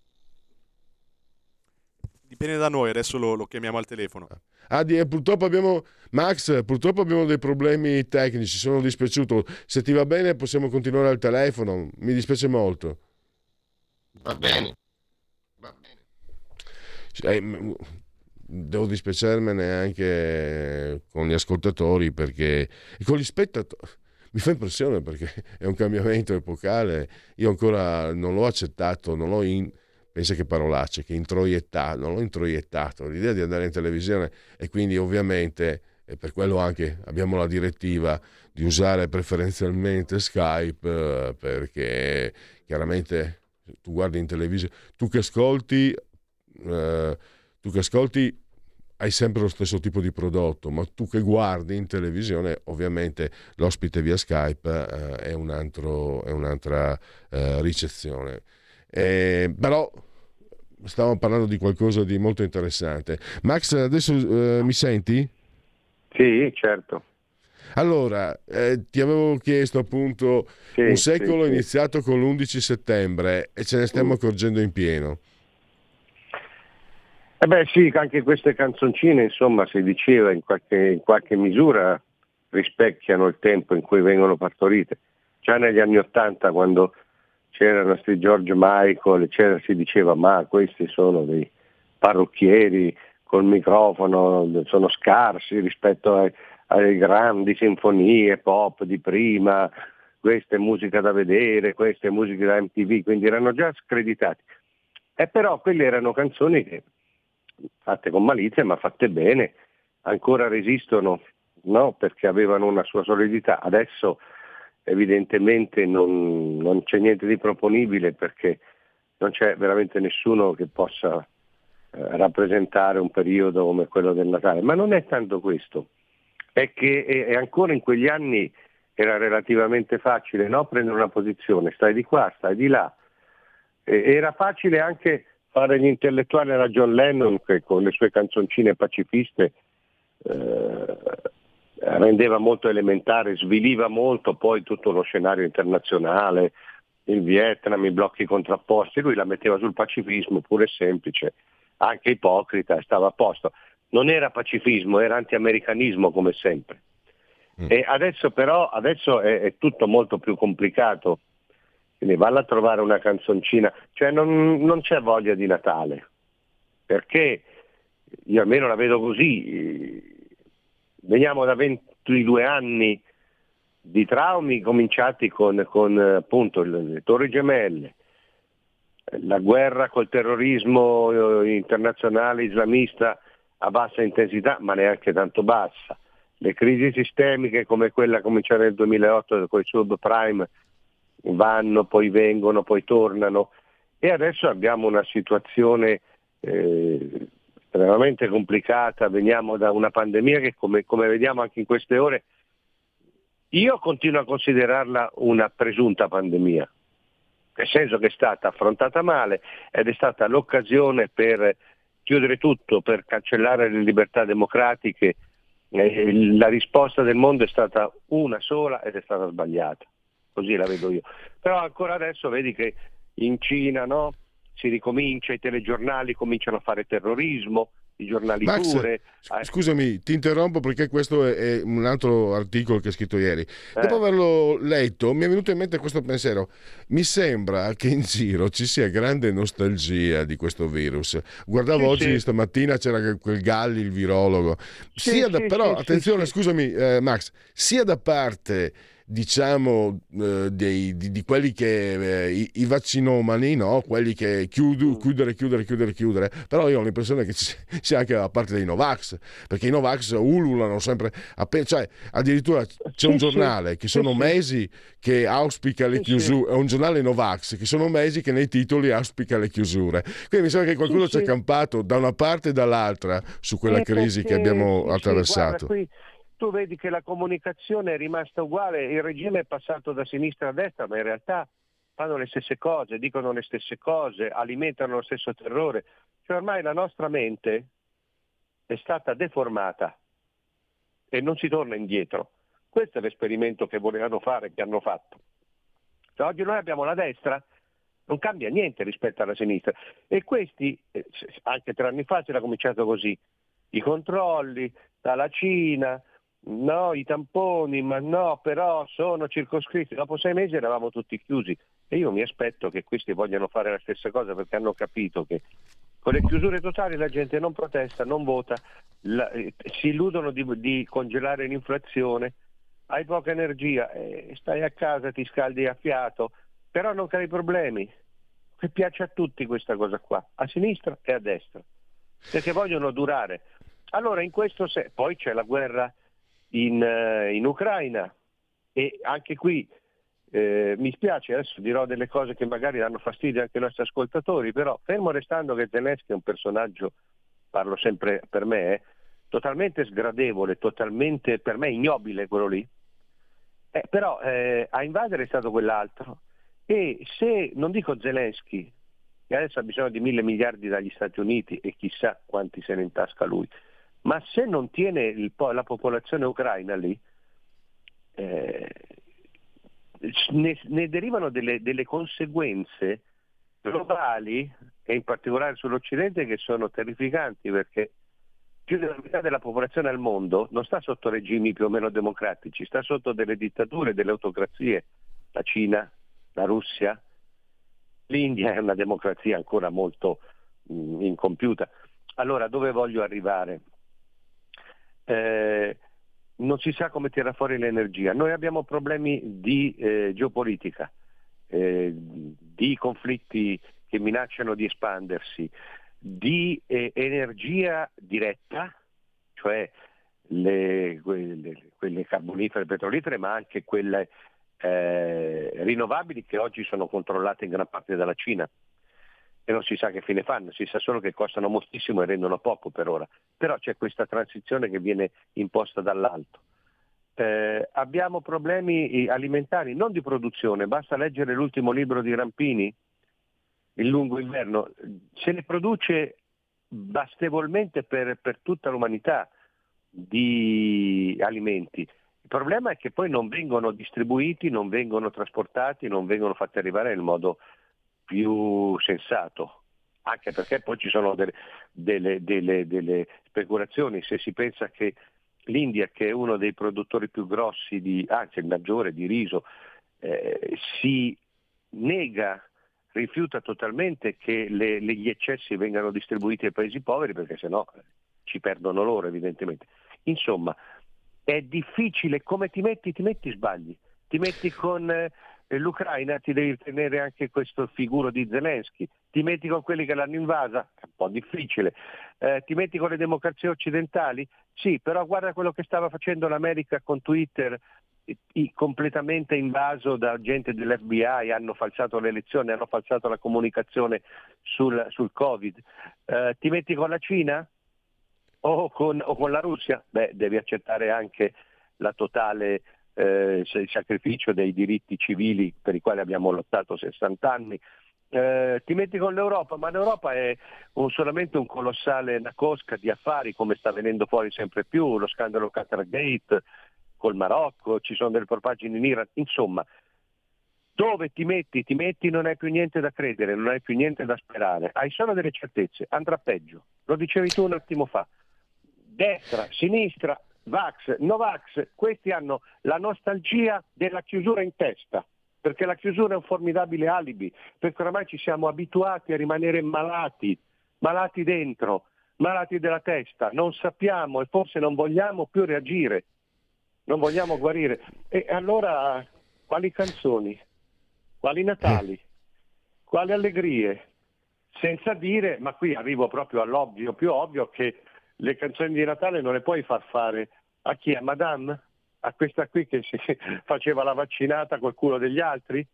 Dipende da noi, adesso lo, lo chiamiamo al telefono. Ah, di, purtroppo abbiamo, Max, purtroppo abbiamo dei problemi tecnici, sono dispiaciuto. Se ti va bene possiamo continuare al telefono, mi dispiace molto. Va bene. Va bene. Eh, devo dispiacermene anche con gli ascoltatori perché, e con gli spettatori mi fa impressione perché è un cambiamento epocale. Io ancora non l'ho accettato, non l'ho in, pensa che parolacce, che introiettato, non l'ho introiettato. L'idea di andare in televisione e quindi ovviamente, e per quello anche abbiamo la direttiva di usare preferenzialmente Skype eh, perché chiaramente tu guardi in televisione, tu che ascolti, eh, tu che ascolti hai sempre lo stesso tipo di prodotto, ma tu che guardi in televisione, ovviamente l'ospite via Skype eh, è, un altro, è, un'altra eh, ricezione. Eh, però stavamo parlando di qualcosa di molto interessante. Max, adesso eh, mi senti? Sì, certo. Allora, eh, ti avevo chiesto appunto sì, un secolo sì, iniziato sì. con l'11 settembre e ce ne stiamo accorgendo in pieno. Eh beh sì, anche queste canzoncine, insomma, si diceva in qualche, in qualche misura rispecchiano il tempo in cui vengono partorite. Già negli anni Ottanta, quando c'erano questi George Michael, si diceva ma questi sono dei parrucchieri col microfono, sono scarsi rispetto ai, alle grandi sinfonie pop di prima, questa è musica da vedere, questa è musica da MTV, quindi erano già screditati. E però quelle erano canzoni che fatte con malizia ma fatte bene ancora resistono no? perché avevano una sua solidità. Adesso evidentemente non, non, c'è niente di proponibile perché non c'è veramente nessuno che possa eh, rappresentare un periodo come quello del Natale. Ma non è tanto questo, è che è, ancora in quegli anni era relativamente facile no? prendere una posizione, stai di qua, stai di là. E, era facile anche fare gli intellettuali alla John Lennon che con le sue canzoncine pacifiste eh, rendeva molto elementare, sviliva molto poi tutto lo scenario internazionale, il Vietnam, i blocchi contrapposti, lui la metteva sul pacifismo pure semplice, anche ipocrita, stava a posto. Non era pacifismo, era anti-americanismo come sempre. Mm. E adesso però adesso è, è, tutto molto più complicato, quindi valla a trovare una canzoncina, cioè non, non c'è voglia di Natale, perché io almeno la vedo così, veniamo da 22 anni di traumi cominciati con, con appunto le Torri Gemelle, la guerra col terrorismo eh, internazionale islamista a bassa intensità, ma neanche tanto bassa, le crisi sistemiche come quella cominciata nel 2008 con i subprime vanno, poi vengono, poi tornano. E adesso abbiamo una situazione eh, estremamente complicata, veniamo da una pandemia che come, come vediamo anche in queste ore, io continuo a considerarla una presunta pandemia, nel senso che è stata affrontata male ed è stata l'occasione per chiudere tutto, per cancellare le libertà democratiche. La risposta del mondo è stata una sola ed è stata sbagliata, così la vedo io. Però ancora adesso vedi che in Cina no, si ricomincia, i telegiornali cominciano a fare terrorismo, i giornali Max, pure. Scusami, ti interrompo perché questo è un altro articolo che hai scritto ieri. Eh. Dopo averlo letto mi è venuto in mente questo pensiero. Mi sembra che in giro ci sia grande nostalgia di questo virus. Guardavo sì, oggi, sì. stamattina c'era quel Galli, il virologo. Sì, da, però, attenzione, scusami eh, Max, sia da parte diciamo, eh, dei, di, di, quelli che eh, i, i, vaccinomani, no? quelli che chiudu, mm. chiudere, chiudere, chiudere, chiudere, però io ho l'impressione che sia anche la parte dei Novax, perché i Novax ululano sempre, appena, cioè addirittura c'è un giornale che sono mesi che auspica le chiusure, è un giornale Novax che sono mesi che nei titoli auspica le chiusure, quindi mi sembra che qualcuno ci ha campato da una parte e dall'altra su quella crisi che abbiamo attraversato. Guarda, qui tu vedi che la comunicazione è rimasta uguale, il regime è passato da sinistra a destra, ma in realtà fanno le stesse cose, dicono le stesse cose, alimentano lo stesso terrore. Cioè ormai la nostra mente è stata deformata e non si torna indietro. Questo è l'esperimento che volevano fare, che hanno fatto. Cioè, oggi noi abbiamo la destra, non cambia niente rispetto alla sinistra. E questi, eh, anche tre anni fa si era cominciato così, i controlli dalla Cina, no, i tamponi, ma no, però sono circoscritti. Dopo sei mesi eravamo tutti chiusi e io mi aspetto che questi vogliano fare la stessa cosa perché hanno capito che con le chiusure totali la gente non protesta, non vota, la, eh, si illudono di, di, congelare l'inflazione, hai poca energia, eh, stai a casa, ti scaldi a fiato, però non crei problemi. Che piace a tutti questa cosa qua, a sinistra e a destra, perché vogliono durare. Allora in questo se... poi c'è la guerra in, eh, in Ucraina. E anche qui eh, mi spiace, adesso dirò delle cose che magari danno fastidio anche ai nostri ascoltatori, però fermo restando che Zelensky è un personaggio, parlo sempre per me, eh, totalmente sgradevole, totalmente per me ignobile quello lì, eh, però eh, a invadere è stato quell'altro. E se, non dico Zelensky, che adesso ha bisogno di mille miliardi dagli Stati Uniti e chissà quanti se ne intasca lui, ma se non tiene il, la popolazione ucraina lì, eh, ne, ne, derivano delle, delle conseguenze globali e in particolare sull'Occidente che sono terrificanti perché più della metà della popolazione al mondo non sta sotto regimi più o meno democratici, sta sotto delle dittature, delle autocrazie, la Cina, la Russia, l'India è una democrazia ancora molto mh, incompiuta. Allora dove voglio arrivare? Eh, non si sa come tirare fuori l'energia. Noi abbiamo problemi di eh, geopolitica, eh, di conflitti che minacciano di espandersi, di eh, energia diretta, cioè le, quelle, quelle carbonifere petrolifere, ma anche quelle eh, rinnovabili che oggi sono controllate in gran parte dalla Cina e non si sa che fine fanno, si sa solo che costano moltissimo e rendono poco per ora. Però c'è questa transizione che viene imposta dall'alto. Eh, abbiamo problemi alimentari, non di produzione, basta leggere l'ultimo libro di Rampini, Il lungo inverno, se ne produce bastevolmente per, per tutta l'umanità di alimenti. Il problema è che poi non vengono distribuiti, non vengono trasportati, non vengono fatti arrivare nel modo più sensato, anche perché poi ci sono delle, delle, delle, delle speculazioni, se si pensa che l'India, che è uno dei produttori più grossi, di, anzi il maggiore di riso, eh, si nega, rifiuta totalmente che le, gli eccessi vengano distribuiti ai paesi poveri perché sennò ci perdono loro evidentemente. Insomma, è difficile, come ti metti, ti metti sbagli. Ti metti con eh, l'Ucraina, ti devi tenere anche questo figuro di Zelensky. Ti metti con quelli che l'hanno invasa, è un po' difficile. Eh, ti metti con le democrazie occidentali? Sì, però guarda quello che stava facendo l'America con Twitter completamente invaso da gente dell'FBI, hanno falsato le elezioni, hanno falsato la comunicazione sul, sul Covid. Eh, ti metti con la Cina? o con, o con la Russia, beh, devi accettare anche la totale eh, il sacrificio dei diritti civili per i quali abbiamo lottato 60 anni. Eh, ti metti con l'Europa, ma l'Europa è un, solamente un colossale nascosca di affari, come sta venendo fuori sempre più, lo scandalo Qatargate col Marocco, ci sono delle propagine in Iran, insomma, dove ti metti, ti metti non hai più niente da credere, non hai più niente da sperare, hai solo delle certezze, andrà peggio, lo dicevi tu un attimo fa. Destra, sinistra, Vax, Novax, questi hanno la nostalgia della chiusura in testa, perché la chiusura è un formidabile alibi, perché oramai ci siamo abituati a rimanere malati, malati dentro, malati della testa, non sappiamo e forse non vogliamo più reagire, non vogliamo guarire. E allora quali canzoni, quali Natali, quali allegrie? Senza dire, ma qui arrivo proprio all'ovvio più ovvio, che le canzoni di Natale non le puoi far fare a chi? A Madame? A questa qui che si faceva la vaccinata col culo degli altri?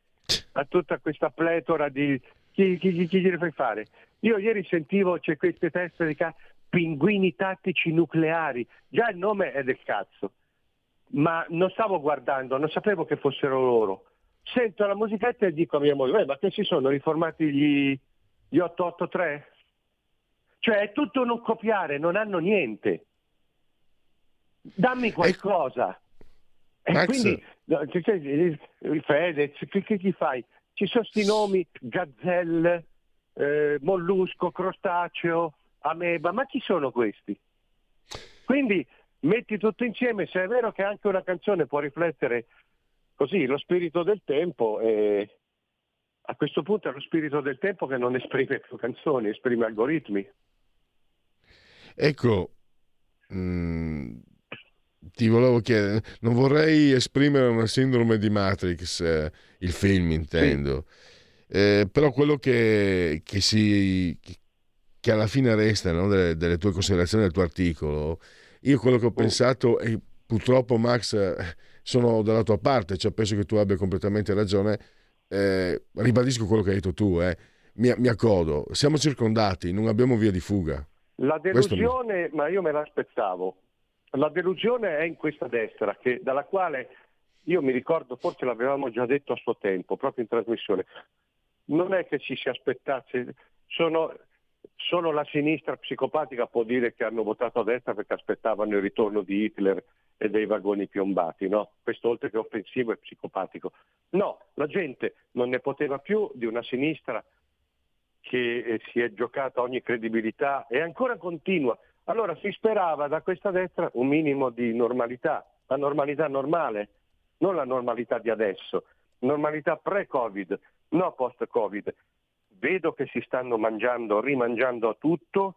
A tutta questa pletora di... Chi, chi, chi, chi gliele fai fare? Io ieri sentivo, c'è queste teste di cazzo, pinguini tattici nucleari, già il nome è del cazzo, ma non stavo guardando, non sapevo che fossero loro. Sento la musichetta e dico a mia moglie, ma che si sono riformati gli, gli 883? Cioè è tutto non copiare, non hanno niente. Dammi qualcosa. E Max. quindi il Fedez, che, che gli fai? Ci sono questi nomi, gazzelle, eh, mollusco, crostaceo, ameba, ma chi sono questi? Quindi metti tutto insieme, se è vero che anche una canzone può riflettere così lo spirito del tempo, eh, a questo punto è lo spirito del tempo che non esprime più canzoni, esprime algoritmi. Ecco, mh, mm, ti volevo chiedere, non vorrei esprimere una sindrome di Matrix, eh, il film intendo, sì. eh, però quello che, che, si, che alla fine resta no, delle, delle, tue considerazioni del tuo articolo, io quello che ho oh. pensato, e purtroppo Max sono dalla tua parte, cioè penso che tu abbia completamente ragione, eh, ribadisco quello che hai detto tu, eh, mi, mi accodo, siamo circondati, non abbiamo via di fuga. La delusione, mi... ma io me l'aspettavo, la delusione è in questa destra, che, dalla quale io mi ricordo, forse l'avevamo già detto a suo tempo, proprio in trasmissione, non è che ci si aspettasse, sono, solo la sinistra psicopatica può dire che hanno votato a destra perché aspettavano il ritorno di Hitler e dei vagoni piombati, no? Questo oltre che offensivo è psicopatico. No, la gente non ne poteva più di una sinistra che eh, si è giocata ogni credibilità e ancora continua. Allora si sperava da questa destra un minimo di normalità, la normalità normale, non la normalità di adesso, normalità pre-Covid, no post-Covid. Vedo che si stanno mangiando, rimangiando tutto,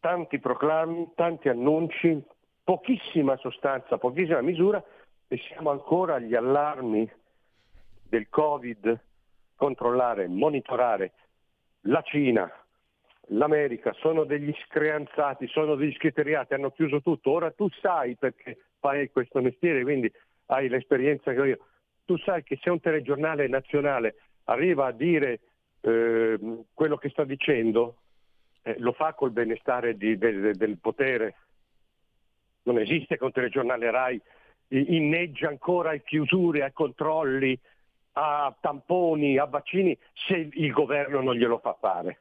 tanti proclami, tanti annunci, pochissima sostanza, pochissima misura e siamo ancora agli allarmi del Covid, controllare, monitorare la Cina, l'America, sono degli screanzati, sono degli schietteriati, hanno chiuso tutto. Ora tu sai perché fai questo mestiere, quindi hai l'esperienza che ho io. Tu sai che se un telegiornale nazionale arriva a dire eh, quello che sta dicendo, eh, lo fa col benestare di, de, del potere. Non esiste che un telegiornale RAI inneggia ancora a chiusure, a controlli, a tamponi, a vaccini, se il governo non glielo fa fare.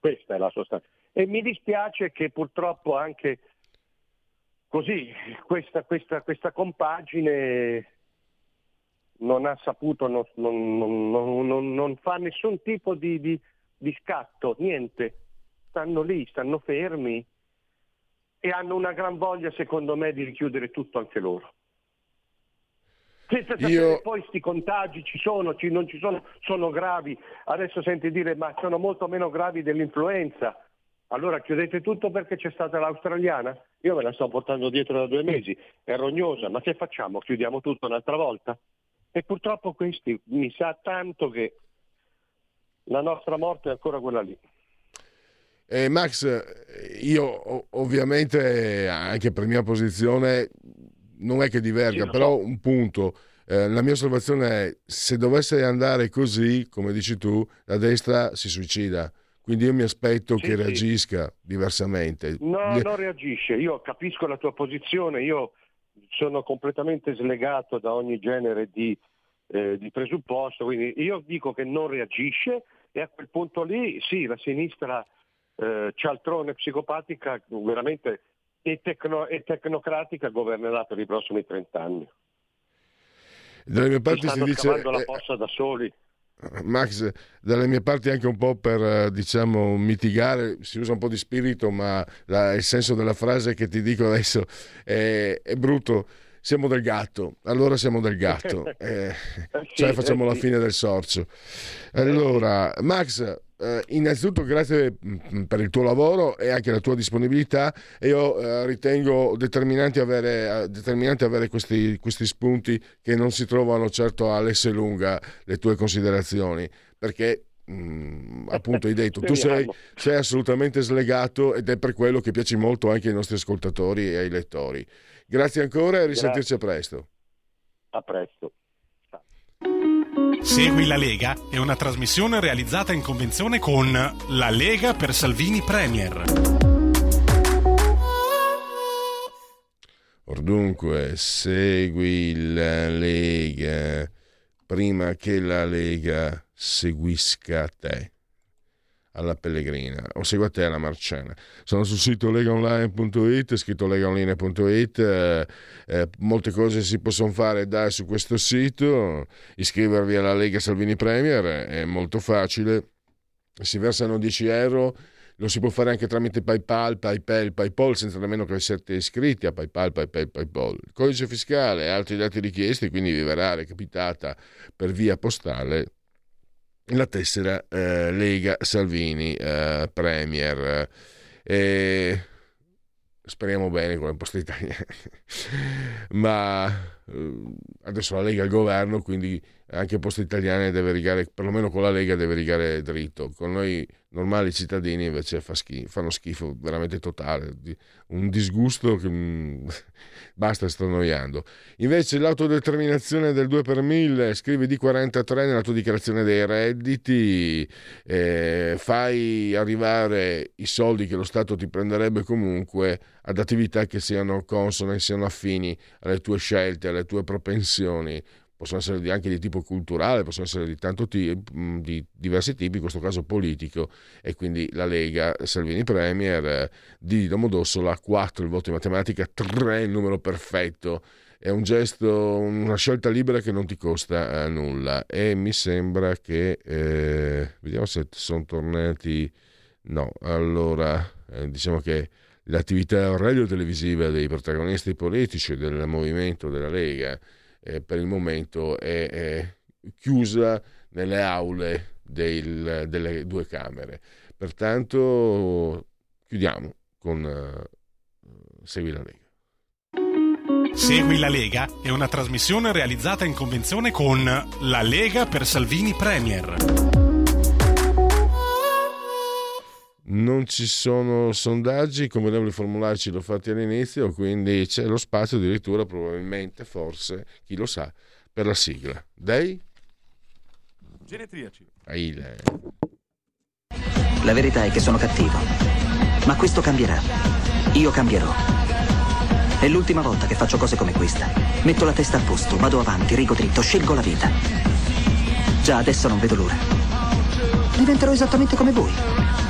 Questa è la sostanza. E mi dispiace che purtroppo anche così questa, questa, questa compagine non ha saputo, non, non, non, non fa nessun tipo di, di, di scatto, niente. Stanno lì, stanno fermi e hanno una gran voglia, secondo me, di richiudere tutto anche loro. Senza sapere Io- poi sti contagi ci sono, ci- non ci sono, sono gravi. Adesso senti dire ma sono molto meno gravi dell'influenza. Allora chiudete tutto perché c'è stata l'australiana? Io me la sto portando dietro da due mesi, è rognosa, ma che facciamo? Chiudiamo tutto un'altra volta? E purtroppo questi mi sa tanto che la nostra morte è ancora quella lì. Eh, Max, io ovviamente anche per mia posizione non è che diverga, Sì, però so. un punto. eh, la mia osservazione è se dovesse andare così, come dici tu, la destra si suicida. Quindi io mi aspetto Sì, che sì. reagisca diversamente. No, Gli- non reagisce. Io capisco la tua posizione, io sono completamente slegato da ogni genere di, eh, di presupposto, quindi io dico che non reagisce e a quel punto lì sì, la sinistra eh, cialtrone psicopatica veramente e, tecno- e tecnocratica governerà per i prossimi 30 anni. Dalle mie parti si dice... la eh, fossa da soli. Max, dalle mie parti anche un po' per eh, diciamo mitigare, si usa un po' di spirito, ma la- il senso della frase che ti dico adesso è, è brutto. Siamo del gatto, allora siamo del gatto, eh, cioè facciamo la fine del sorcio. Allora, Max, eh, innanzitutto grazie mm, per il tuo lavoro e anche la tua disponibilità. E io eh, ritengo determinante avere, eh, determinante avere questi, questi spunti che non si trovano certo all'Esselunga le tue considerazioni perché mm, appunto hai detto tu sei, sei assolutamente slegato ed è per quello che piaci molto anche ai nostri ascoltatori e ai lettori grazie ancora e risentirci a presto. A presto. Segui la Lega è una trasmissione realizzata in convenzione con La Lega per Salvini Premier. Or dunque, segui la Lega. Prima che la Lega seguisca te alla Pellegrina o segua te alla Marciana. Sono sul sito legaonline.it, scritto legaonline.it, eh, eh, molte cose si possono fare da su questo sito, iscrivervi alla Lega Salvini Premier è molto facile, si versano 10 euro lo si può fare anche tramite PayPal, PayPal, PayPal senza nemmeno che siate iscritti a PayPal, PayPal, PayPal. Codice fiscale e altri dati richiesti, quindi vi verrà recapitata per via postale la tessera eh, Lega Salvini eh, Premier. E speriamo bene con le poste italiane, ma eh, adesso la Lega è al governo, quindi anche Poste Italiane deve rigare, perlomeno con la Lega deve rigare dritto. Con noi normali cittadini invece fa schifo, fanno schifo veramente totale, un disgusto che mm, basta, sto annoiando. Invece l'autodeterminazione del 2 per 1000, scrivi di 43 nella tua dichiarazione dei redditi, eh, fai arrivare i soldi che lo Stato ti prenderebbe comunque ad attività che siano consone, siano affini alle tue scelte, alle tue propensioni possono essere anche di tipo culturale, possono essere di, ti- mh, di diversi tipi, in questo caso politico, e quindi la Lega, Salvini Premier, di Domodossola 4 il voto in matematica, 3 il numero perfetto, è un gesto, una scelta libera che non ti costa eh, nulla. E mi sembra che, eh, vediamo se sono tornati, no, allora eh, diciamo che l'attività radio-televisiva dei protagonisti politici del movimento della Lega eh, per il momento è, è chiusa nelle aule del- delle due Camere. Pertanto chiudiamo con eh, Segui la Lega. Segui la Lega è una trasmissione realizzata in convenzione con La Lega per Salvini Premier. Non ci sono sondaggi convenevoli formularci l'ho fatti all'inizio, quindi c'è lo spazio addirittura probabilmente, forse, chi lo sa, per la sigla. Dei? Genetriaci. Aile. La verità è che sono cattivo, ma questo cambierà. Io cambierò. È l'ultima volta che faccio cose come questa. Metto la testa a posto, vado avanti, rigo dritto, scelgo la vita. Già adesso non vedo l'ora. Diventerò esattamente come voi.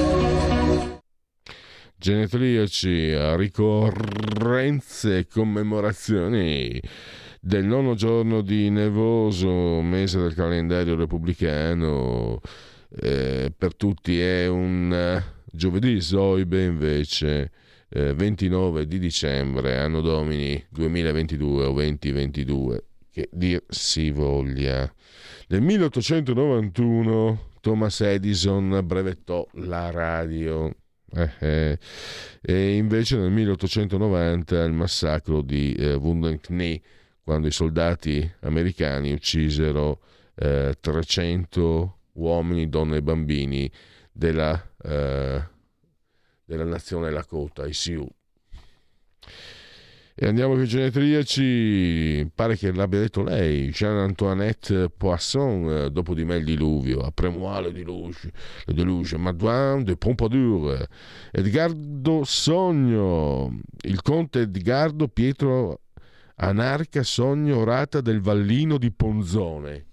Genetriaci, ricorrenze e commemorazioni del nono giorno di nevoso, mese del calendario repubblicano, eh, per tutti è un eh, giovedì Zoibe invece. Eh, 29 di dicembre, anno domini 2022 o 2022, che dir si voglia. Nel 1891 Thomas Edison brevettò la radio eh, eh. E invece nel 1890 il massacro di eh, Wounded quando i soldati americani uccisero eh, 300 uomini, donne e bambini della, eh, della nazione Lakota, i Sioux. E andiamo con i genetriaci, pare che l'abbia detto lei, Jean-Antoinette Poisson, eh, dopo di me il diluvio, après moi le déluge, le Madouin de Pompadour, Edgardo Sogno, il conte Edgardo Pietro Anarca Sogno Orata del Vallino di Ponzone,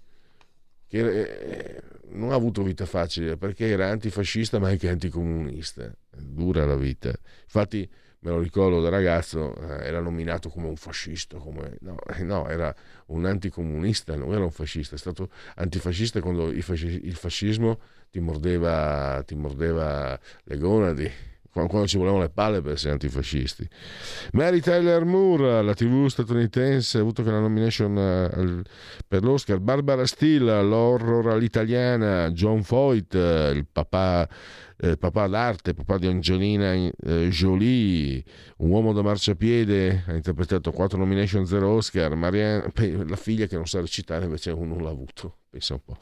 che eh, non ha avuto vita facile perché era antifascista ma anche anticomunista, dura la vita. Infatti me lo ricordo da ragazzo, eh, era nominato come un fascista, come, no, eh, no, era un anticomunista, non era un fascista, è stato antifascista quando il, fascismo ti mordeva, ti mordeva le gonadi, quando ci volevano le palle per essere antifascisti. Mary Tyler Moore, la TV statunitense, ha avuto che la nomination eh, per l'Oscar. Barbara Steele, l'horror all'italiana. John Foyt, il papà eh, papà d'arte, papà di Angelina eh, Jolie, un uomo da marciapiede, ha interpretato 4 nomination, 0 Oscar, Marianne, la figlia che non sa recitare invece non l'ha avuto pensa un po'.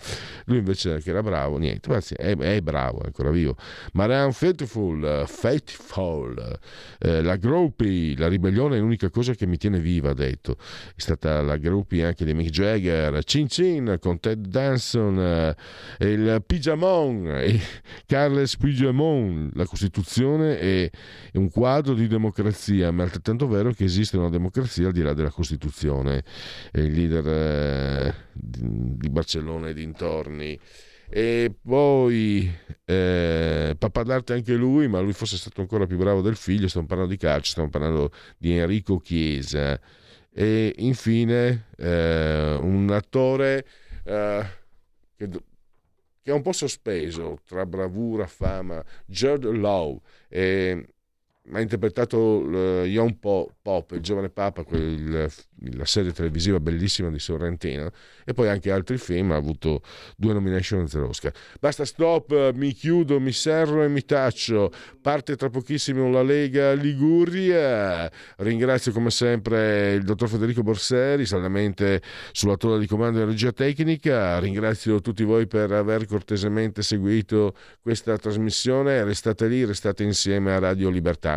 Lui invece che era bravo, niente, Anzi, è, è, bravo, è ancora vivo. Marianne Faithful, Faithful eh, la Groupie, la ribellione è l'unica cosa che mi tiene viva, ha detto. È stata la Groupie anche di Mick Jagger, Chin Chin con Ted Danson, eh, il Pigiamon, eh, Carles Pigiamon, la Costituzione è, è un quadro di democrazia, ma è altrettanto vero che esiste una democrazia al di là della Costituzione. È il leader eh, di, Barcellona e dintorni. E poi eh, papà d'arte anche lui, ma lui forse è stato ancora più bravo del figlio. Stiamo parlando di calcio, stiamo parlando di Enrico Chiesa. E infine eh, un attore eh, che, che, è un po' sospeso tra bravura, fama, Judd Law. E, ha interpretato uh, Young Pop, il giovane Papa, quel, la serie televisiva bellissima di Sorrentino, e poi anche altri film, ha avuto due nomination e zero Oscar. Basta stop, mi chiudo, mi serro e mi taccio. Parte tra pochissimo la Lega Liguria. Ringrazio come sempre il dottor Federico Borseri, saldamente sulla tolla di comando della regia tecnica. Ringrazio tutti voi per aver cortesemente seguito questa trasmissione. Restate lì, restate insieme a Radio Libertà.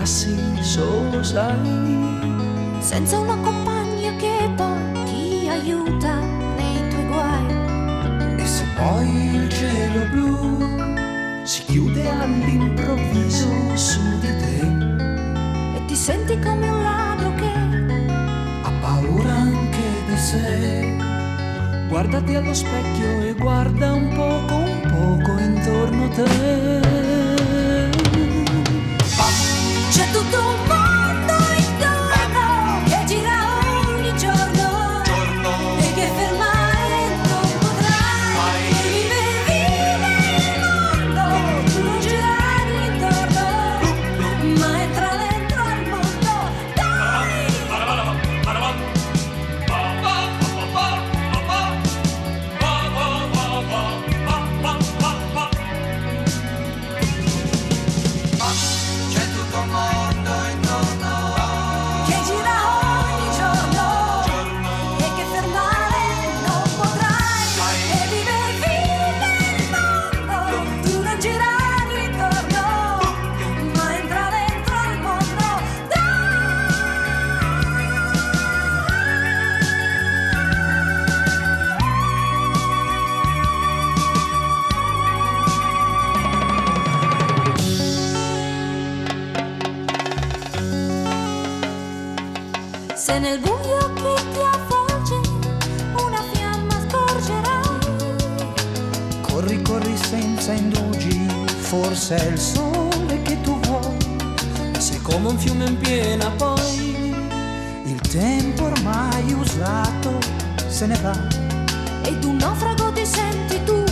Trovassi solo, sai, Senza una compagna che poi ti aiuta nei tuoi guai. e se poi il cielo blu si chiude all'improvviso su di te, E ti senti come un ladro che ha paura anche di sé. Guardati allo specchio e guarda un poco, un poco intorno a te. Nel buio che ti avvolge una fiamma scorgerai Corri, corri senza indugi, forse è il sole che tu vuoi. Sei come un fiume in piena poi, il tempo ormai usato se ne va, ed un naufrago ti senti tu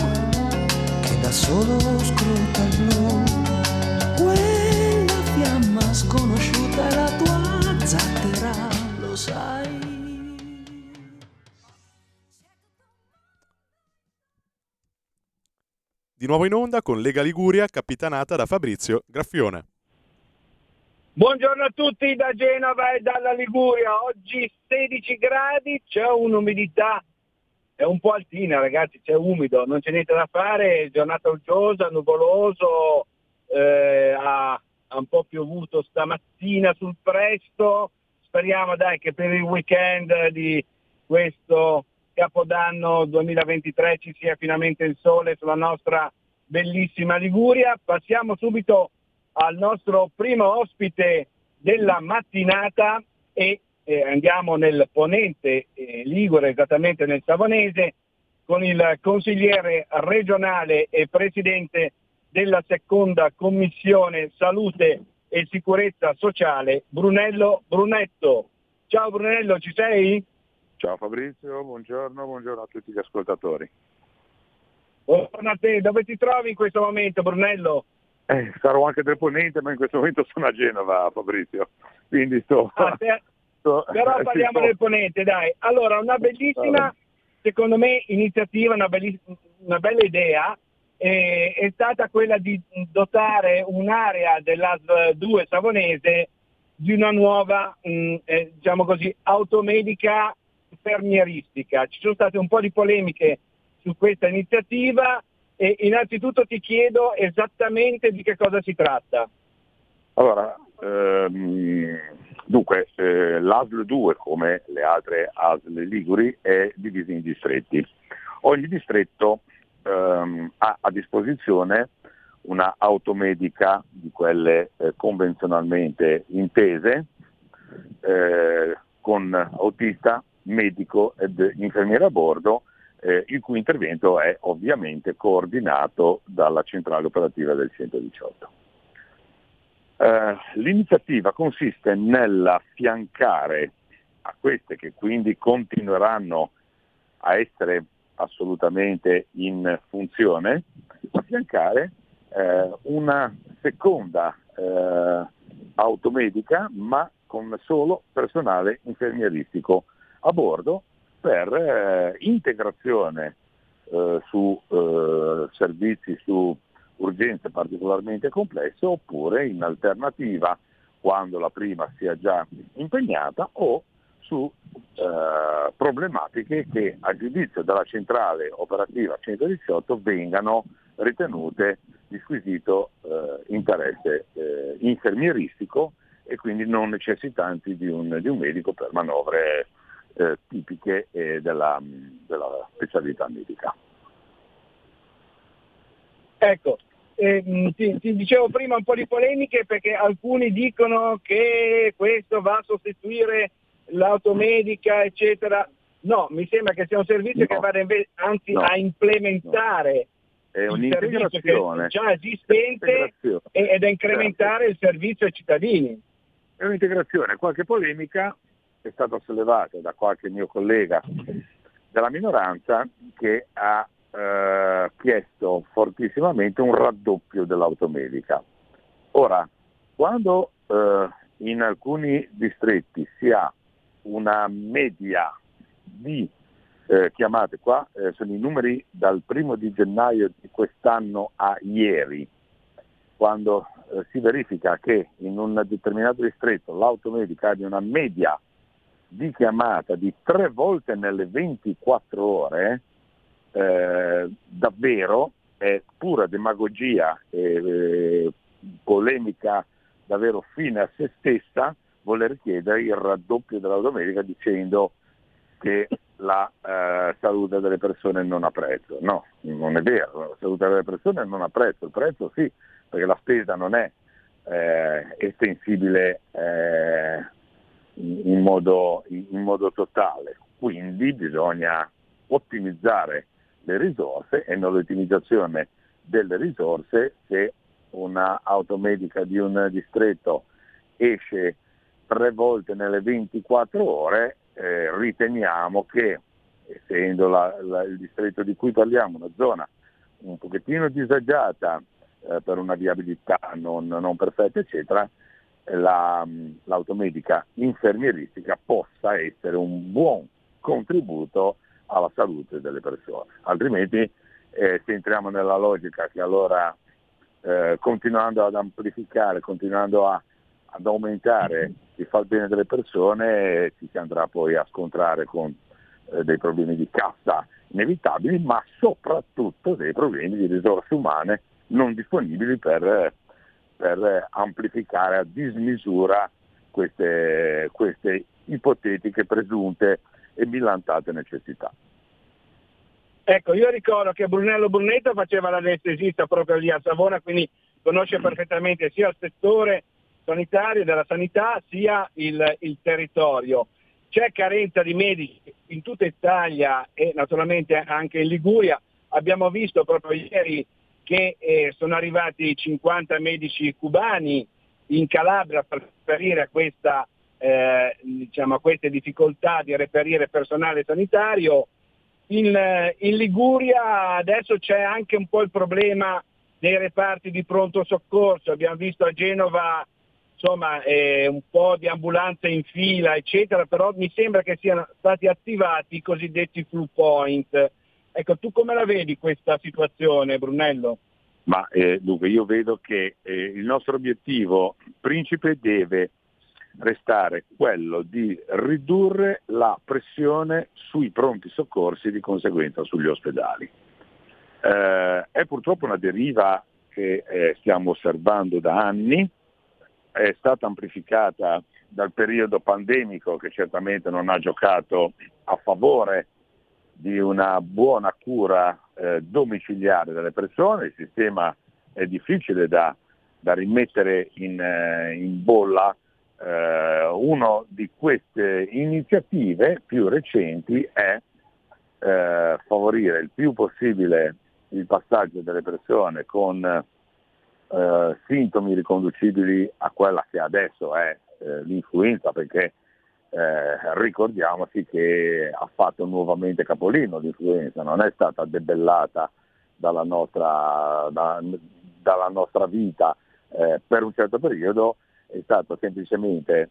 che da solo scruta il blu. Nuovo in onda con Lega Liguria, capitanata da Fabrizio Graffione. Buongiorno a tutti da Genova e dalla Liguria. Oggi 16 gradi, c'è un'umidità, è un po' altina ragazzi, c'è umido, non c'è niente da fare, giornata uggiosa, nuvoloso, eh, ha, ha un po' piovuto stamattina sul presto. Speriamo dai che per il weekend di questo Capodanno 2023 ci sia finalmente il sole sulla nostra bellissima Liguria. Passiamo subito al nostro primo ospite della mattinata e eh, andiamo nel ponente eh, Ligure, esattamente nel Savonese, con il consigliere regionale e presidente della seconda commissione salute e sicurezza sociale, Brunello Brunetto. Ciao Brunello, ci sei? Ciao Fabrizio, buongiorno, buongiorno a tutti gli ascoltatori. Buongiorno a te, dove ti trovi in questo momento Brunello? Eh, sarò anche del ponente, ma in questo momento sono a Genova, Fabrizio. Quindi sto... Ah, te- sto- Però parliamo sì, del ponente, dai. Allora, una bellissima, secondo me, iniziativa, una, belliss- una bella idea eh, è stata quella di dotare un'area dell'ASL 2 savonese di una nuova, mh, eh, diciamo così, automedica infermieristica. Ci sono state un po' di polemiche su questa iniziativa e innanzitutto ti chiedo esattamente di che cosa si tratta. Allora, ehm, dunque, eh, l'ASL 2, come le altre ASL Liguri, è diviso in distretti. Ogni distretto ehm, ha a disposizione una automedica di quelle eh, convenzionalmente intese, eh, con autista, medico ed infermiere a bordo, eh, il cui intervento è ovviamente coordinato dalla centrale operativa del 118. Eh, l'iniziativa consiste nell'affiancare a queste che quindi continueranno a essere assolutamente in funzione, affiancare eh, una seconda eh, automedica ma con solo personale infermieristico a bordo per eh, integrazione eh, su eh, servizi su urgenze particolarmente complesse oppure in alternativa quando la prima sia già impegnata o su eh, problematiche che a giudizio della centrale operativa 118 vengano ritenute di squisito eh, interesse eh, infermieristico e quindi non necessitanti di un, di un medico per manovre eh, tipiche eh, della, della specialità medica. Ecco, ehm, ti, ti dicevo prima un po' di polemiche perché alcuni dicono che questo va a sostituire l'automedica, eccetera. No, mi sembra che sia un servizio No. che vada invece, anzi No. a implementare È il servizio già esistente ed a incrementare il servizio ai cittadini. È un'integrazione, qualche polemica è stata sollevata da qualche mio collega della minoranza che ha eh, chiesto fortissimamente un raddoppio dell'automedica. Ora, quando eh, in alcuni distretti si ha una media di eh, chiamate qua, eh, sono i numeri dal primo di gennaio di quest'anno a ieri, quando eh, si verifica che in un determinato distretto l'automedica abbia una media di chiamata di tre volte nelle 24 ore, eh, davvero è pura demagogia e eh, polemica davvero fine a se stessa voler chiedere il raddoppio dell'autometrica dicendo che la eh, salute delle persone non ha prezzo. No, non è vero, la salute delle persone non ha prezzo, il prezzo sì, perché la spesa non è eh, estensibile eh, in, modo, in modo totale, quindi bisogna ottimizzare le risorse e nell'ottimizzazione delle risorse se una automedica di un distretto esce tre volte nelle 24 ore, eh, riteniamo che, essendo la- la- il distretto di cui parliamo una zona un pochettino disagiata eh, per una viabilità non, non perfetta, eccetera, la- l'automedica infermieristica possa essere un buon contributo alla salute delle persone. Altrimenti eh, se entriamo nella logica che allora eh, continuando ad amplificare, continuando a- ad aumentare il bene delle persone, ci si andrà poi a scontrare con eh, dei problemi di cassa inevitabili, ma soprattutto dei problemi di risorse umane non disponibili per, per amplificare a dismisura queste, queste ipotetiche, presunte e millantate necessità. Ecco, io ricordo che Brunello Brunetto faceva l'anestesista proprio lì a Savona, quindi conosce perfettamente sia il settore sanitario della sanità sia il, il territorio. C'è carenza di medici in tutta Italia e naturalmente anche in Liguria. Abbiamo visto proprio ieri che eh, sono arrivati 50 medici cubani in Calabria per reperire questa, eh, diciamo, a queste difficoltà di reperire personale sanitario. In, eh, in Liguria adesso c'è anche un po' il problema dei reparti di pronto soccorso. Abbiamo visto a Genova insomma, eh, un po' di ambulanze in fila, eccetera, però mi sembra che siano stati attivati i cosiddetti flu point. Ecco, tu come la vedi questa situazione, Brunello? Ma eh, dunque io vedo che eh, il nostro obiettivo principe deve restare quello di ridurre la pressione sui pronti soccorsi e di conseguenza sugli ospedali. Eh, è purtroppo una deriva che eh, stiamo osservando da anni, è stata amplificata dal periodo pandemico che certamente non ha giocato a favore di una buona cura eh, domiciliare delle persone, il sistema è difficile da, da rimettere in, eh, in bolla. Eh, una di queste iniziative più recenti è eh, favorire il più possibile il passaggio delle persone con eh, sintomi riconducibili a quella che adesso è eh, l'influenza, perché eh, ricordiamoci che ha fatto nuovamente capolino l'influenza, non è stata debellata dalla nostra, da, dalla nostra vita eh, per un certo periodo, è stata semplicemente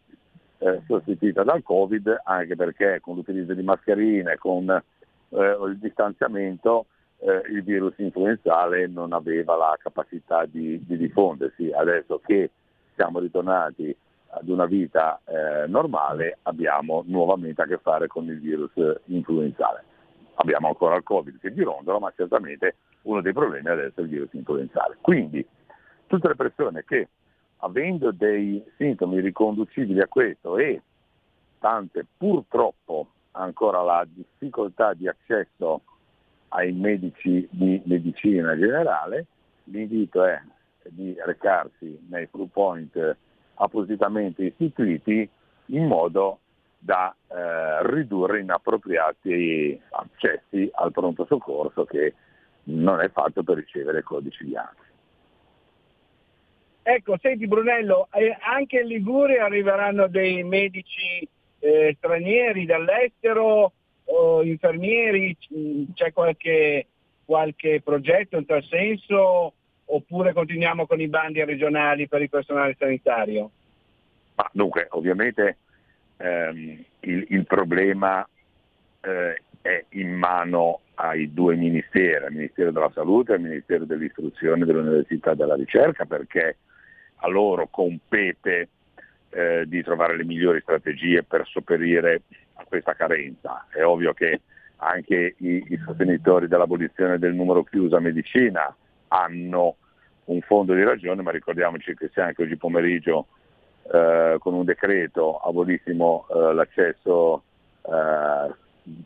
eh, sostituita dal Covid, anche perché con l'utilizzo di mascherine, con eh, il distanziamento, eh, il virus influenzale non aveva la capacità di, di diffondersi. Adesso che siamo ritornati ad una vita eh, normale abbiamo nuovamente a che fare con il virus influenzale. Abbiamo ancora il Covid che girondola, ma certamente uno dei problemi adesso è il virus influenzale. Quindi tutte le persone che avendo dei sintomi riconducibili a questo e tante purtroppo ancora la difficoltà di accesso ai medici di medicina generale, l'invito è di recarsi nei Blue Point appositamente istituiti in modo da eh, ridurre inappropriati accessi al pronto soccorso che non è fatto per ricevere codici bianchi. Ecco, senti Brunello, eh, anche in Liguria arriveranno dei medici eh, stranieri dall'estero, o infermieri, c'è qualche, qualche progetto in tal senso oppure continuiamo con i bandi regionali per il personale sanitario? Ma dunque, ovviamente ehm, il, il, problema eh, è in mano ai due ministeri, al Ministero della Salute e al Ministero dell'Istruzione, dell'Università e della Ricerca, perché a loro compete eh, di trovare le migliori strategie per sopperire a questa carenza. È ovvio che anche i, i sostenitori dell'abolizione del numero chiuso a medicina hanno un fondo di ragione, ma ricordiamoci che se anche oggi pomeriggio eh, con un decreto abolissimo eh, l'accesso eh,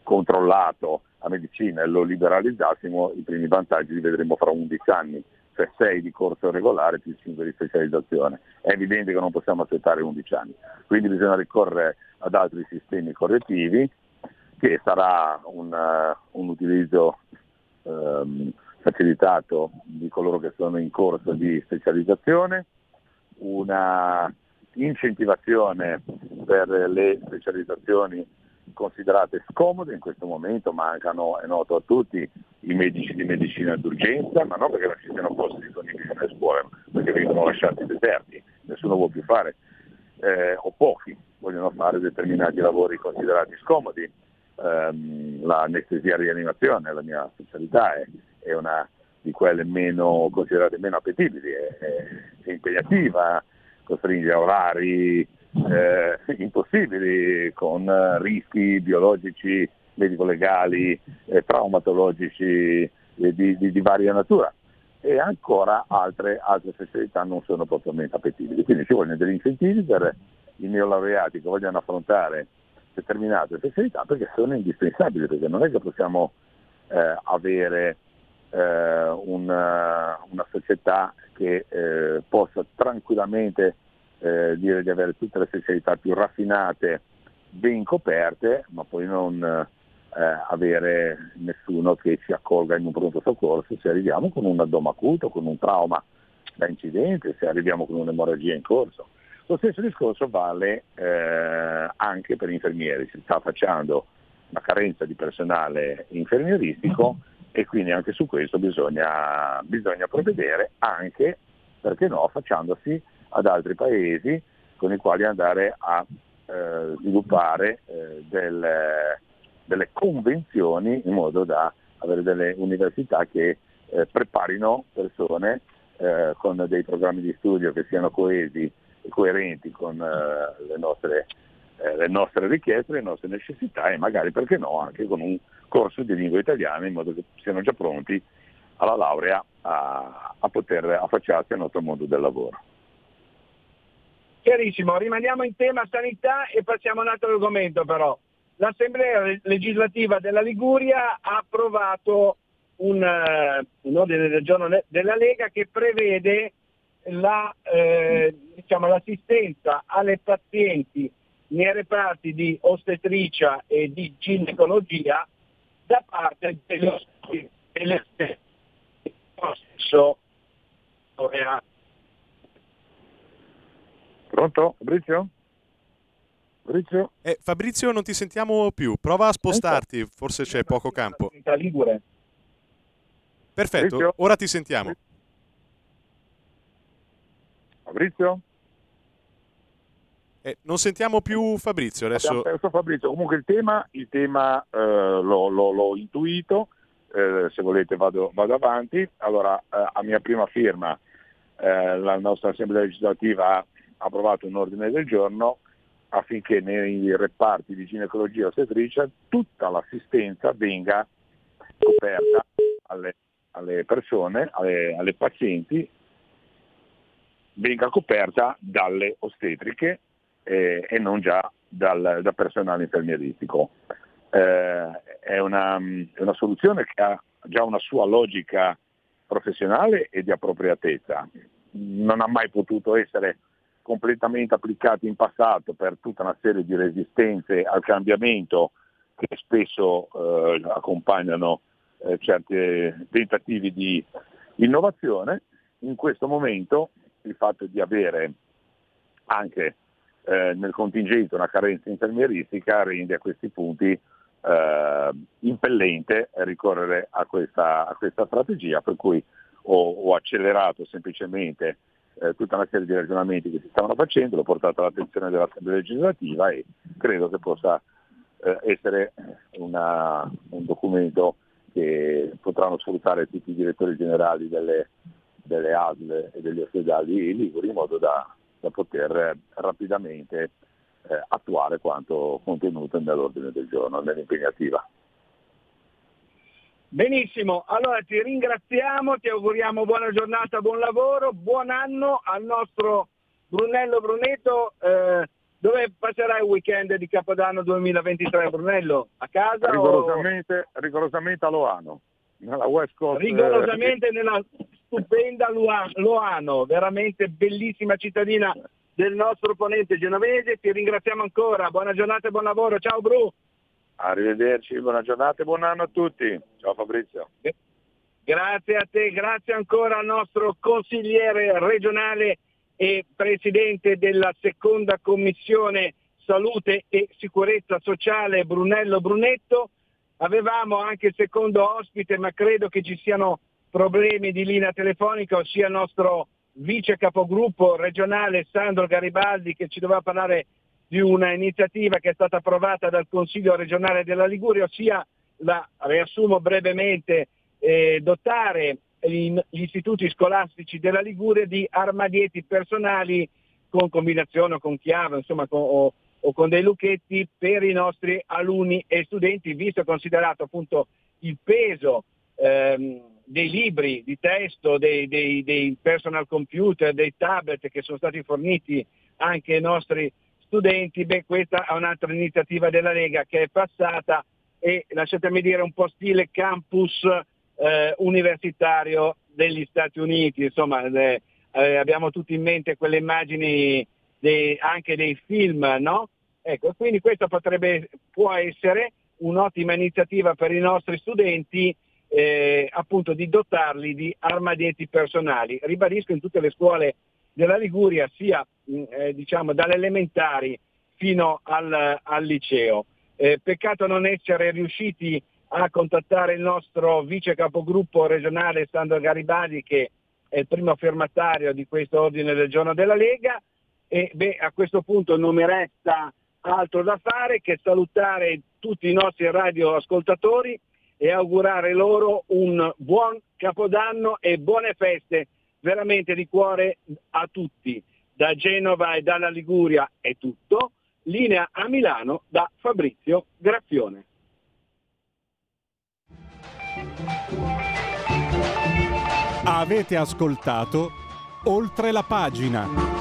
controllato a medicina e lo liberalizzassimo, i primi vantaggi li vedremo fra 11 anni, cioè 6 di corso regolare più 5 di specializzazione. È evidente che non possiamo aspettare 11 anni, quindi bisogna ricorrere ad altri sistemi correttivi che sarà un, uh, un utilizzo um, facilitato di coloro che sono in corso di specializzazione, una incentivazione per le specializzazioni considerate scomode in questo momento, mancano, è noto a tutti, i medici di medicina d'urgenza, ma non perché non ci siano posti disponibili nelle scuole, perché vengono lasciati deserti, nessuno vuole più fare, eh, o pochi vogliono fare determinati lavori considerati scomodi. Um, l'anestesia rianimazione, la mia specialità, è è una di quelle meno considerate meno appetibili, è, è, impegnativa, costringe a orari eh, impossibili con rischi biologici, medico-legali, eh, traumatologici eh, di, di, di, varia natura e ancora altre, altre specialità non sono propriamente appetibili. Quindi ci vogliono degli incentivi per i neolaureati che vogliono affrontare determinate specialità perché sono indispensabili, perché non è che possiamo eh, avere eh, una, una, società che eh, possa tranquillamente eh, dire di avere tutte le specialità più raffinate, ben coperte, ma poi non eh, avere nessuno che ci accolga in un pronto soccorso se arriviamo con un addome acuto, con un trauma da incidente, se arriviamo con un'emorragia in corso. Lo stesso discorso vale eh, anche per gli infermieri, si sta facendo una carenza di personale infermieristico e quindi anche su questo bisogna, bisogna provvedere anche, perché no, facciandosi ad altri paesi con i quali andare a eh, sviluppare eh, delle, delle, convenzioni in modo da avere delle università che eh, preparino persone eh, con dei programmi di studio che siano coesi e coerenti con eh, le nostre eh, le nostre richieste, le nostre necessità e magari perché no anche con un corso di lingua italiana in modo che siano già pronti alla laurea a, a poter affacciarsi al nostro mondo del lavoro. Chiarissimo, rimaniamo in tema sanità e passiamo a un altro argomento però. L'Assemblea legislativa della Liguria ha approvato un, eh, un ordine del giorno de- della Lega che prevede la, eh, diciamo, l'assistenza alle pazienti nei reparti di ostetricia e di ginecologia da parte dello delle stesso Pronto? Fabrizio? Fabrizio? Eh, Fabrizio, non ti sentiamo più. Prova a spostarti, forse c'è poco campo. Ligure. Perfetto, ora ti sentiamo. Fabrizio? Eh, non sentiamo più Fabrizio Abbiamo adesso. perso Fabrizio. Comunque il tema, il tema eh, l'ho, l'ho- l'ho intuito, Eh, se volete vado, vado avanti. Allora, eh, a mia prima firma eh, la nostra Assemblea legislativa ha approvato un ordine del giorno affinché nei reparti di ginecologia ostetricia tutta l'assistenza venga coperta alle, alle persone, alle, alle pazienti, venga coperta dalle ostetriche eh, e non già dal, da personale infermieristico. Eh, è, una, è una soluzione che ha già una sua logica professionale e di appropriatezza. Non ha mai potuto essere completamente applicata in passato per tutta una serie di resistenze al cambiamento che spesso eh, accompagnano eh, certi tentativi di innovazione. In questo momento il fatto di avere anche eh, nel contingente una carenza infermieristica rende a questi punti eh, impellente ricorrere a questa, a questa strategia, per cui ho, ho accelerato semplicemente eh, tutta una serie di ragionamenti che si stavano facendo, l'ho portato all'attenzione dell'Assemblea legislativa e credo che possa eh, essere una- un documento che potranno sfruttare tutti i direttori generali delle, delle ASL e degli ospedali liguri in modo da, da poter eh, rapidamente eh, attuare quanto contenuto nell'ordine del giorno, nell'impegnativa. Benissimo, allora ti ringraziamo, ti auguriamo buona giornata, buon lavoro, buon anno al nostro Brunello Brunetto. Eh, dove passerai il weekend di Capodanno 2023 Brunello? A casa? o- Rigorosamente, rigorosamente a Loano, nella West Coast. eh, rigorosamente nella stupenda Loano, veramente bellissima cittadina del nostro ponente genovese. Ti ringraziamo ancora, buona giornata e buon lavoro. Ciao Bru. Arrivederci, buona giornata e buon anno a tutti. Ciao Fabrizio. Grazie a te, grazie ancora al nostro consigliere regionale e presidente della seconda commissione salute e sicurezza sociale Brunello Brunetto. Avevamo anche il secondo ospite, ma credo che ci siano problemi di linea telefonica, ossia il nostro vice capogruppo regionale Sandro Garibaldi che ci doveva parlare di una iniziativa che è stata approvata dal Consiglio regionale della Liguria, ossia la riassumo brevemente, eh, dotare gli, istituti scolastici della Liguria di armadietti personali con combinazione o con chiave, insomma, con- o, o con dei lucchetti per i nostri alunni e studenti, visto e considerato appunto il peso ehm, dei libri di testo, dei, dei- dei personal computer, dei tablet che sono stati forniti anche ai nostri studenti, beh questa è un'altra iniziativa della Lega che è passata e lasciatemi dire un po' stile campus eh, universitario degli Stati Uniti, insomma eh, abbiamo tutti in mente quelle immagini dei- anche dei film, no? Ecco, quindi questa potrebbe, può essere un'ottima iniziativa per i nostri studenti eh, appunto di dotarli di armadietti personali. Ribadisco in tutte le scuole della Liguria, sia mh, eh, diciamo dalle elementari fino al, al liceo. Eh, peccato non essere riusciti a contattare il nostro vice capogruppo regionale Sandro Garibaldi che è il primo firmatario di questo ordine del giorno della Lega e beh, a questo punto non mi resta altro da fare che salutare tutti i nostri radioascoltatori e augurare loro un buon capodanno e buone feste veramente di cuore a tutti. Da Genova e dalla Liguria è tutto. Linea a Milano da Fabrizio Graffione. Avete ascoltato oltre la pagina.